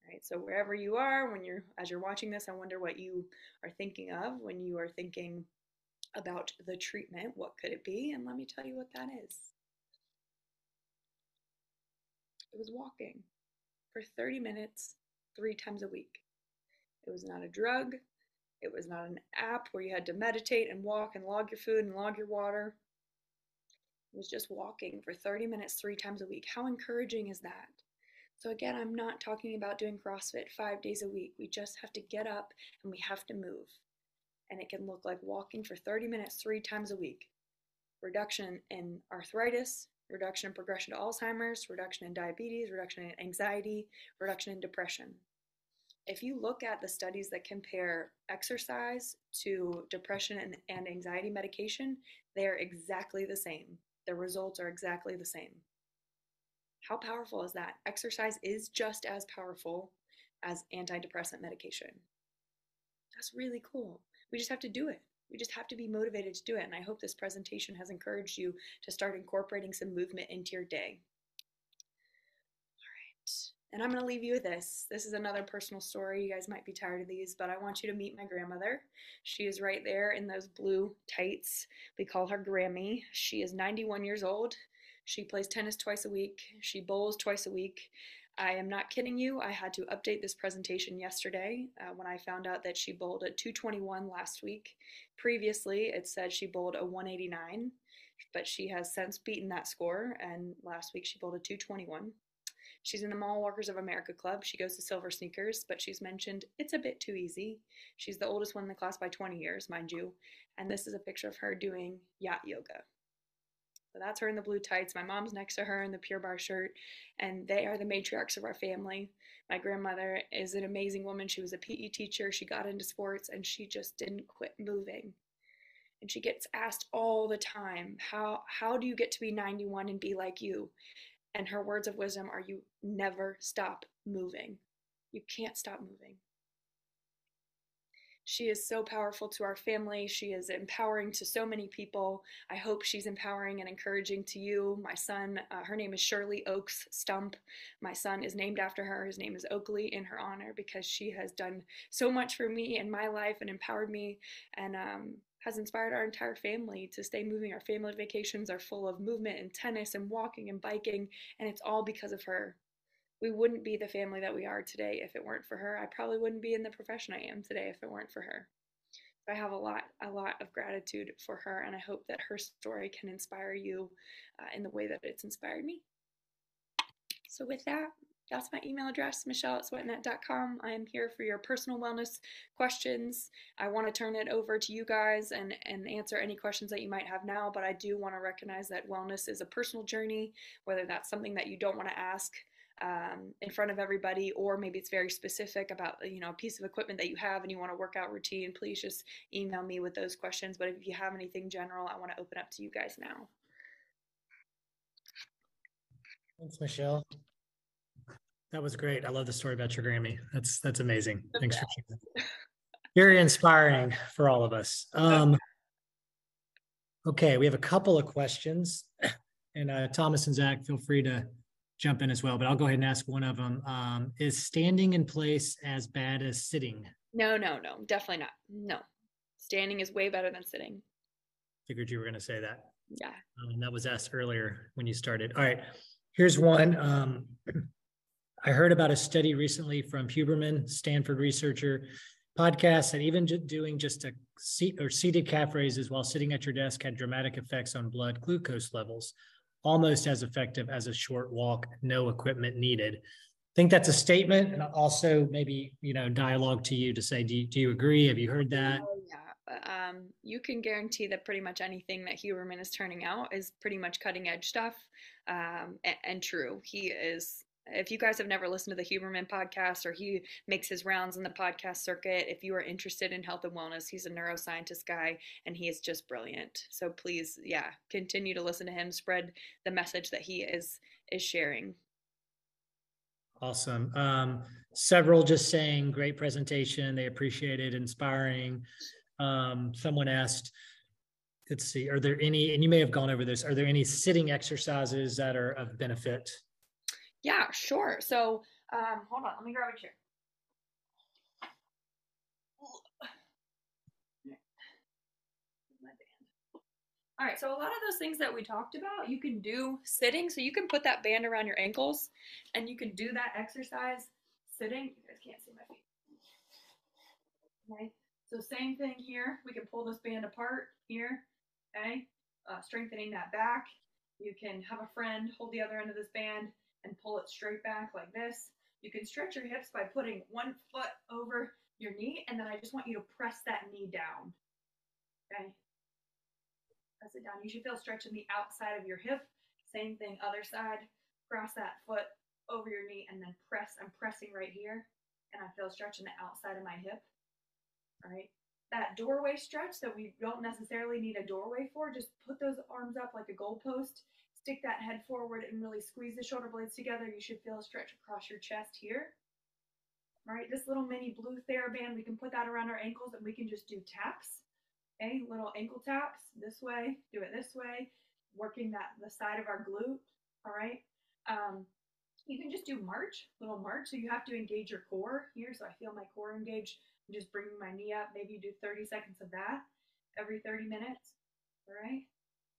All right, so wherever you are, when you're as you're watching this, I wonder what you are thinking of when you are thinking about the treatment. What could it be? And let me tell you what that is. It was walking for 30 minutes, three times a week. It was not a drug. It was not an app where you had to meditate and walk and log your food and log your water. It was just walking for 30 minutes, three times a week. How encouraging is that? So, again, I'm not talking about doing CrossFit five days a week. We just have to get up and we have to move. And it can look like walking for 30 minutes, three times a week. Reduction in arthritis, reduction in progression to Alzheimer's, reduction in diabetes, reduction in anxiety, reduction in depression. If you look at the studies that compare exercise to depression and, and anxiety medication, they are exactly the same. The results are exactly the same. How powerful is that? Exercise is just as powerful as antidepressant medication. That's really cool. We just have to do it. We just have to be motivated to do it. And I hope this presentation has encouraged you to start incorporating some movement into your day. All right. And I'm going to leave you with this. This is another personal story. You guys might be tired of these, but I want you to meet my grandmother. She is right there in those blue tights. We call her Grammy. She is 91 years old. She plays tennis twice a week. She bowls twice a week. I am not kidding you. I had to update this presentation yesterday uh, when I found out that she bowled at 221 last week. Previously, it said she bowled a 189, but she has since beaten that score, and last week she bowled a 221. She's in the Mall Walkers of America Club. She goes to Silver Sneakers, but she's mentioned it's a bit too easy. She's the oldest one in the class by 20 years, mind you. And this is a picture of her doing yacht yoga. So that's her in the blue tights. My mom's next to her in the Pure Barre shirt, and they are the matriarchs of our family. My grandmother is an amazing woman. She was a PE teacher. She got into sports, and she just didn't quit moving. And she gets asked all the time, "How how do you get to be 91 and be like you?" And her words of wisdom are, "You never stop moving. You can't stop moving." She is so powerful to our family. She is empowering to so many people. I hope she's empowering and encouraging to you. My son, uh, her name is Shirley Oaks Stump. My son is named after her. His name is Oakley in her honor because she has done so much for me in my life and empowered me and um, has inspired our entire family to stay moving. Our family vacations are full of movement and tennis and walking and biking, and it's all because of her we wouldn't be the family that we are today if it weren't for her. I probably wouldn't be in the profession I am today if it weren't for her. I have a lot, a lot of gratitude for her, and I hope that her story can inspire you uh, in the way that it's inspired me. So, with that, that's my email address, michelle at sweatnet.com. I am here for your personal wellness questions. I want to turn it over to you guys and, and answer any questions that you might have now, but I do want to recognize that wellness is a personal journey, whether that's something that you don't want to ask um, in front of everybody, or maybe it's very specific about you know a piece of equipment that you have and you want a workout routine, please just email me with those questions. But if you have anything general, I want to open up to you guys now. Thanks, Michelle. That was great. I love the story about your Grammy. That's that's amazing. Thanks for sharing. Very inspiring for all of us. Um, okay, we have a couple of questions, and uh, Thomas and Zach, feel free to jump in as well, but I'll go ahead and ask one of them. Um, is standing in place as bad as sitting? No, no, no, definitely not. No, standing is way better than sitting. Figured you were going to say that. Yeah. Um, that was asked earlier when you started. All right, here's one. Um, I heard about a study recently from Huberman, Stanford researcher, podcast that even doing just a seat or seated calf raises while sitting at your desk had dramatic effects on blood glucose levels almost as effective as a short walk, no equipment needed. I think that's a statement, and also maybe you know dialogue to you to say, do you, do you agree? Have you heard that? Oh, yeah, um, you can guarantee that pretty much anything that Huberman is turning out is pretty much cutting edge stuff um, and, and true. He is if you guys have never listened to the Huberman podcast or he makes his rounds in the podcast circuit, if you are interested in health and wellness, he's a neuroscientist guy and he is just brilliant. So please, yeah, continue to listen to him, spread the message that he is is sharing. Awesome. Um, several just saying great presentation. They appreciate it, inspiring. Um, someone asked, let's see, are there any, and you may have gone over this, are there any sitting exercises that are of benefit? Yeah, sure. So um, hold on, let me grab a chair. All right, so a lot of those things that we talked about, you can do sitting. So you can put that band around your ankles and you can do that exercise sitting. You guys can't see my feet. Okay, so same thing here. We can pull this band apart here, okay? Uh, strengthening that back. You can have a friend hold the other end of this band and pull it straight back like this. You can stretch your hips by putting one foot over your knee, and then I just want you to press that knee down. Okay, press it down. You should feel stretch in the outside of your hip. Same thing, other side. Cross that foot over your knee and then press. I'm pressing right here and I feel stretch in the outside of my hip. All right. That doorway stretch that we don't necessarily need a doorway for, just put those arms up like a goalpost, stick that head forward and really squeeze the shoulder blades together. You should feel a stretch across your chest here. All right, this little mini blue TheraBand, we can put that around our ankles and we can just do taps. Okay, little ankle taps this way, do it this way, working that the side of our glute. All right. Um, you can just do march, little march. So you have to engage your core here. So I feel my core engaged. I'm just bringing my knee up. Maybe you do 30 seconds of that every 30 minutes. All right.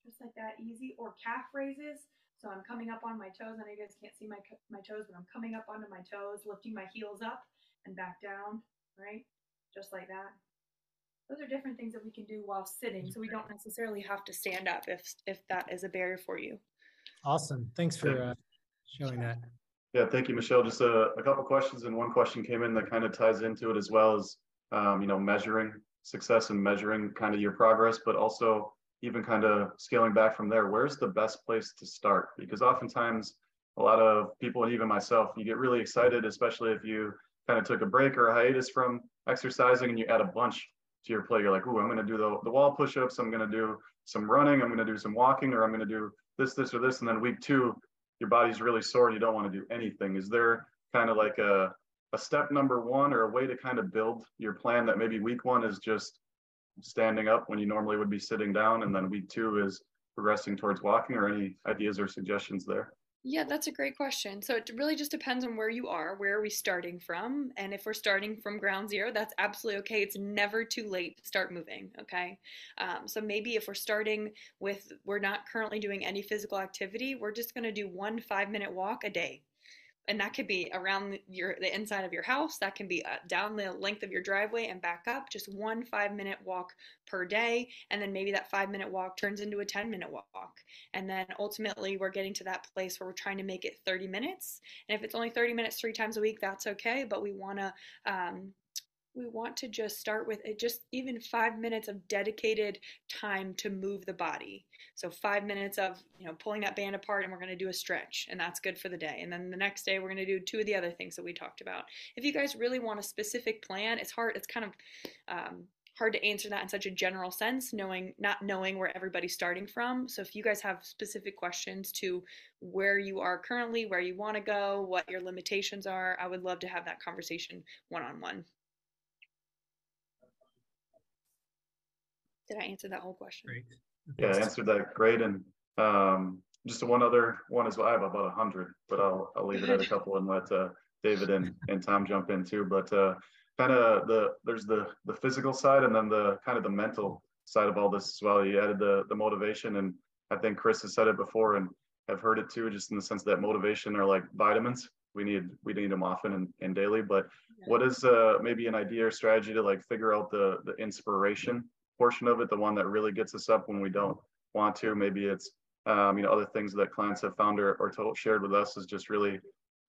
Just like that, easy. Or calf raises. So I'm coming up on my toes. I know you guys can't see my, my toes, but I'm coming up onto my toes, lifting my heels up and back down. Right. Just like that those are different things that we can do while sitting so we don't necessarily have to stand up if if that is a barrier for you awesome thanks for uh, showing that yeah thank you michelle just a, a couple questions and one question came in that kind of ties into it as well as um, you know measuring success and measuring kind of your progress but also even kind of scaling back from there where's the best place to start because oftentimes a lot of people and even myself you get really excited especially if you kind of took a break or a hiatus from exercising and you add a bunch to your play. You're like, oh, I'm going to do the, the wall push-ups. I'm going to do some running. I'm going to do some walking, or I'm going to do this, this, or this. And then week two, your body's really sore and you don't want to do anything. Is there kind of like a, a step number one or a way to kind of build your plan that maybe week one is just standing up when you normally would be sitting down, and then week two is progressing towards walking, or any ideas or suggestions there? Yeah, that's a great question. So it really just depends on where you are. Where are we starting from? And if we're starting from ground zero, that's absolutely okay. It's never too late to start moving. Okay. Um, so maybe if we're starting with, we're not currently doing any physical activity, we're just going to do one five minute walk a day and that could be around your the inside of your house that can be uh, down the length of your driveway and back up just one five minute walk per day and then maybe that five minute walk turns into a 10 minute walk. And then ultimately we're getting to that place where we're trying to make it 30 minutes and if it's only 30 minutes three times a week that's okay but we want to um, we want to just start with it just even five minutes of dedicated time to move the body. So five minutes of you know pulling that band apart and we're going to do a stretch and that's good for the day. And then the next day we're going to do two of the other things that we talked about. If you guys really want a specific plan it's hard it's kind of um, hard to answer that in such a general sense knowing not knowing where everybody's starting from. So if you guys have specific questions to where you are currently where you want to go what your limitations are i would love to have that conversation one-on-one Did I answer that whole question? Great. Yeah, I answered that great. And um, just one other one as well. I have about a hundred, but I'll I'll leave it at a couple and let uh, David and, and Tom jump in too. But uh, kind of the there's the the physical side and then the kind of the mental side of all this as well. You added the the motivation, and I think Chris has said it before, and I've heard it too, just in the sense that motivation are like vitamins. We need we need them often and, and daily. But yeah. what is uh, maybe an idea or strategy to like figure out the the inspiration portion of it, the one that really gets us up when we don't want to. Maybe it's um, you know other things that clients have found or, or told, shared with us is just really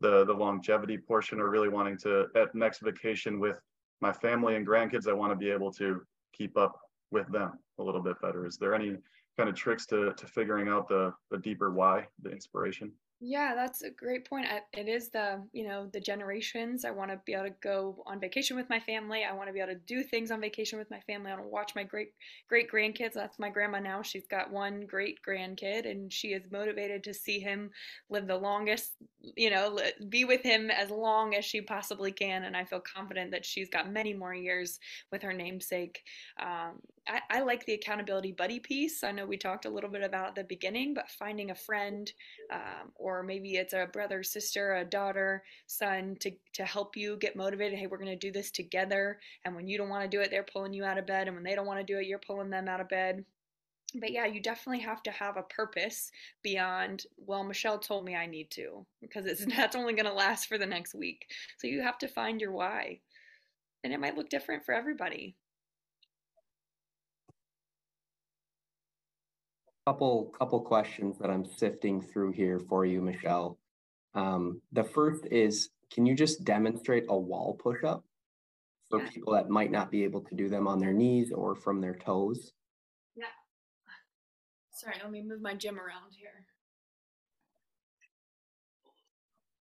the the longevity portion or really wanting to at next vacation with my family and grandkids i want to be able to keep up with them a little bit better is there any kind of tricks to to figuring out the the deeper why the inspiration Yeah, that's a great point. I, it is the, you know, the generations. I want to be able to go on vacation with my family. I want to be able to do things on vacation with my family. I want to watch my great great grandkids. That's my grandma now. She's got one great grandkid and she is motivated to see him live the longest, you know, be with him as long as she possibly can. And I feel confident that she's got many more years with her namesake. Um, I, I like the accountability buddy piece. I know we talked a little bit about at the beginning, but finding a friend um, or maybe it's a brother, sister, a daughter, son to, to help you get motivated. Hey, we're going to do this together. And when you don't want to do it, they're pulling you out of bed. And when they don't want to do it, you're pulling them out of bed. But yeah, you definitely have to have a purpose beyond, well, Michelle told me I need to, because it's that's only going to last for the next week. So you have to find your why. And it might look different for everybody. Couple couple questions that I'm sifting through here for you, Michelle. Um, the first is, can you just demonstrate a wall push-up for yeah. people that might not be able to do them on their knees or from their toes? Yeah. Sorry, let me move my gym around here.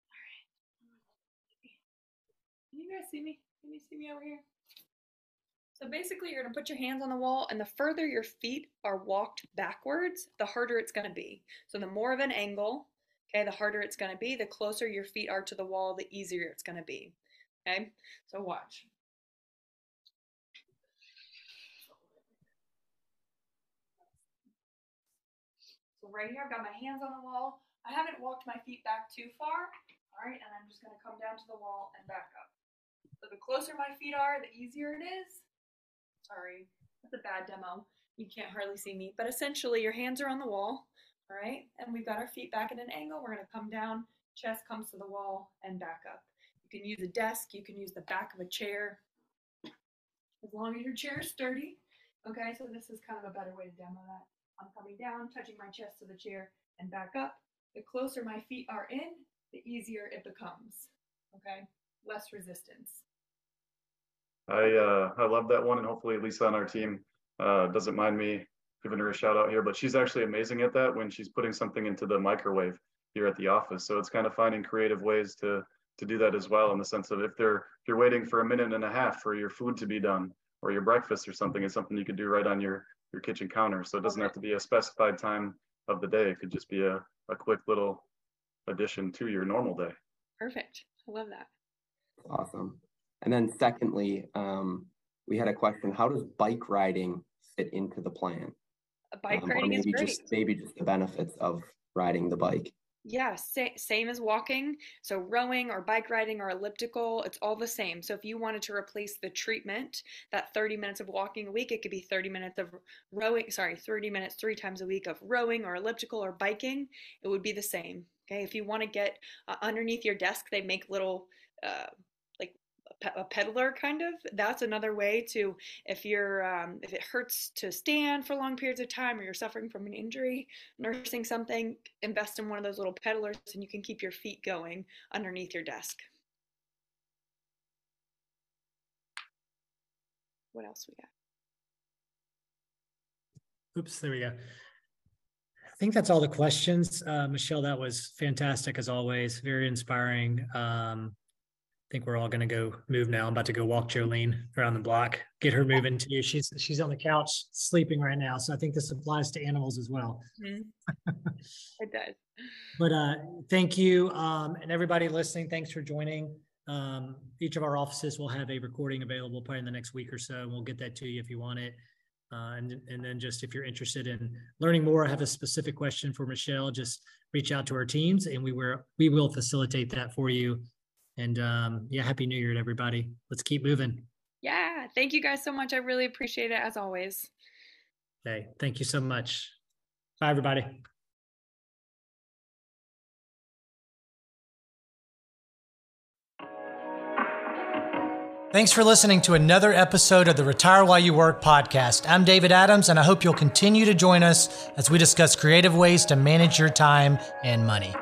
All right. Can you guys see me? Can you see me over here? So basically, you're going to put your hands on the wall, and the further your feet are walked backwards, the harder it's going to be. So the more of an angle, okay, the harder it's going to be. The closer your feet are to the wall, the easier it's going to be. Okay, so watch. So right here, I've got my hands on the wall. I haven't walked my feet back too far. All right, and I'm just going to come down to the wall and back up. So the closer my feet are, the easier it is. Sorry, that's a bad demo. You can't hardly see me, but essentially your hands are on the wall, all right? And we've got our feet back at an angle. We're gonna come down, chest comes to the wall and back up. You can use a desk, you can use the back of a chair, as long as your chair is sturdy. Okay, so this is kind of a better way to demo that. I'm coming down, touching my chest to the chair and back up. The closer my feet are in, the easier it becomes. Okay, less resistance. I uh, I love that one, and hopefully Lisa on our team uh, doesn't mind me giving her a shout out here. But she's actually amazing at that when she's putting something into the microwave here at the office. So it's kind of finding creative ways to to do that as well, in the sense of if they're if you're waiting for a minute and a half for your food to be done or your breakfast or something, it's something you could do right on your your kitchen counter. So it doesn't have to be a specified time of the day. It could just be a, a quick little addition to your normal day. Perfect. I love that. Awesome. And then secondly, um, we had a question, how does bike riding fit into the plan? Bike um, riding is great. Just, maybe just the benefits of riding the bike. Yeah, sa- same as walking. So rowing or bike riding or elliptical, it's all the same. So if you wanted to replace the treatment, that 30 minutes of walking a week, it could be 30 minutes of rowing, sorry, 30 minutes three times a week of rowing or elliptical or biking, it would be the same. Okay, if you want to get uh, underneath your desk, they make little uh, a peddler kind of that's another way to if you're um, if it hurts to stand for long periods of time or you're suffering from an injury nursing something invest in one of those little peddlers and you can keep your feet going underneath your desk what else we got oops there we go I think that's all the questions. Uh, Michelle, that was fantastic as always. Very inspiring. Um, think we're all going to go move now. I'm about to go walk Jolene around the block, get her moving too. She's she's on the couch sleeping right now, so I think this applies to animals as well. Mm-hmm. it does. But uh, thank you, um, and everybody listening. Thanks for joining. Um, each of our offices will have a recording available probably in the next week or so, and we'll get that to you if you want it. Uh, and and then just if you're interested in learning more, I have a specific question for Michelle. Just reach out to our teams, and we were we will facilitate that for you and um, yeah, happy New Year to everybody. Let's keep moving. Yeah, thank you guys so much. I really appreciate it as always. Okay, thank you so much. Bye, everybody. Thanks for listening to another episode of the Retire While You Work podcast. I'm David Adams, and I hope you'll continue to join us as we discuss creative ways to manage your time and money.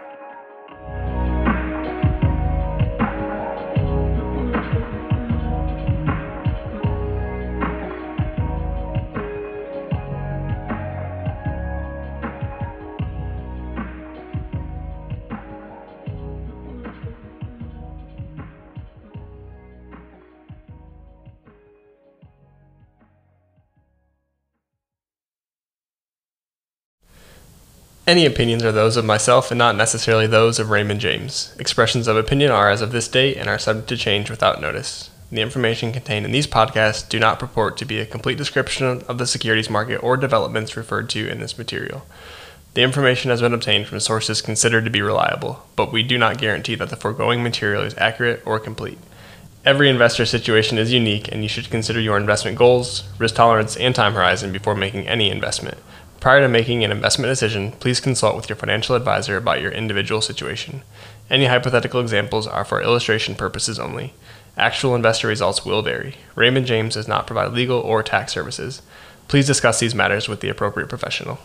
Any opinions are those of myself and not necessarily those of Raymond James. Expressions of opinion are as of this date and are subject to change without notice. The information contained in these podcasts do not purport to be a complete description of the securities market or developments referred to in this material. The information has been obtained from sources considered to be reliable, but we do not guarantee that the foregoing material is accurate or complete. Every investor situation is unique, and you should consider your investment goals, risk tolerance, and time horizon before making any investment. Prior to making an investment decision, please consult with your financial advisor about your individual situation. Any hypothetical examples are for illustration purposes only. Actual investor results will vary. Raymond James does not provide legal or tax services. Please discuss these matters with the appropriate professional.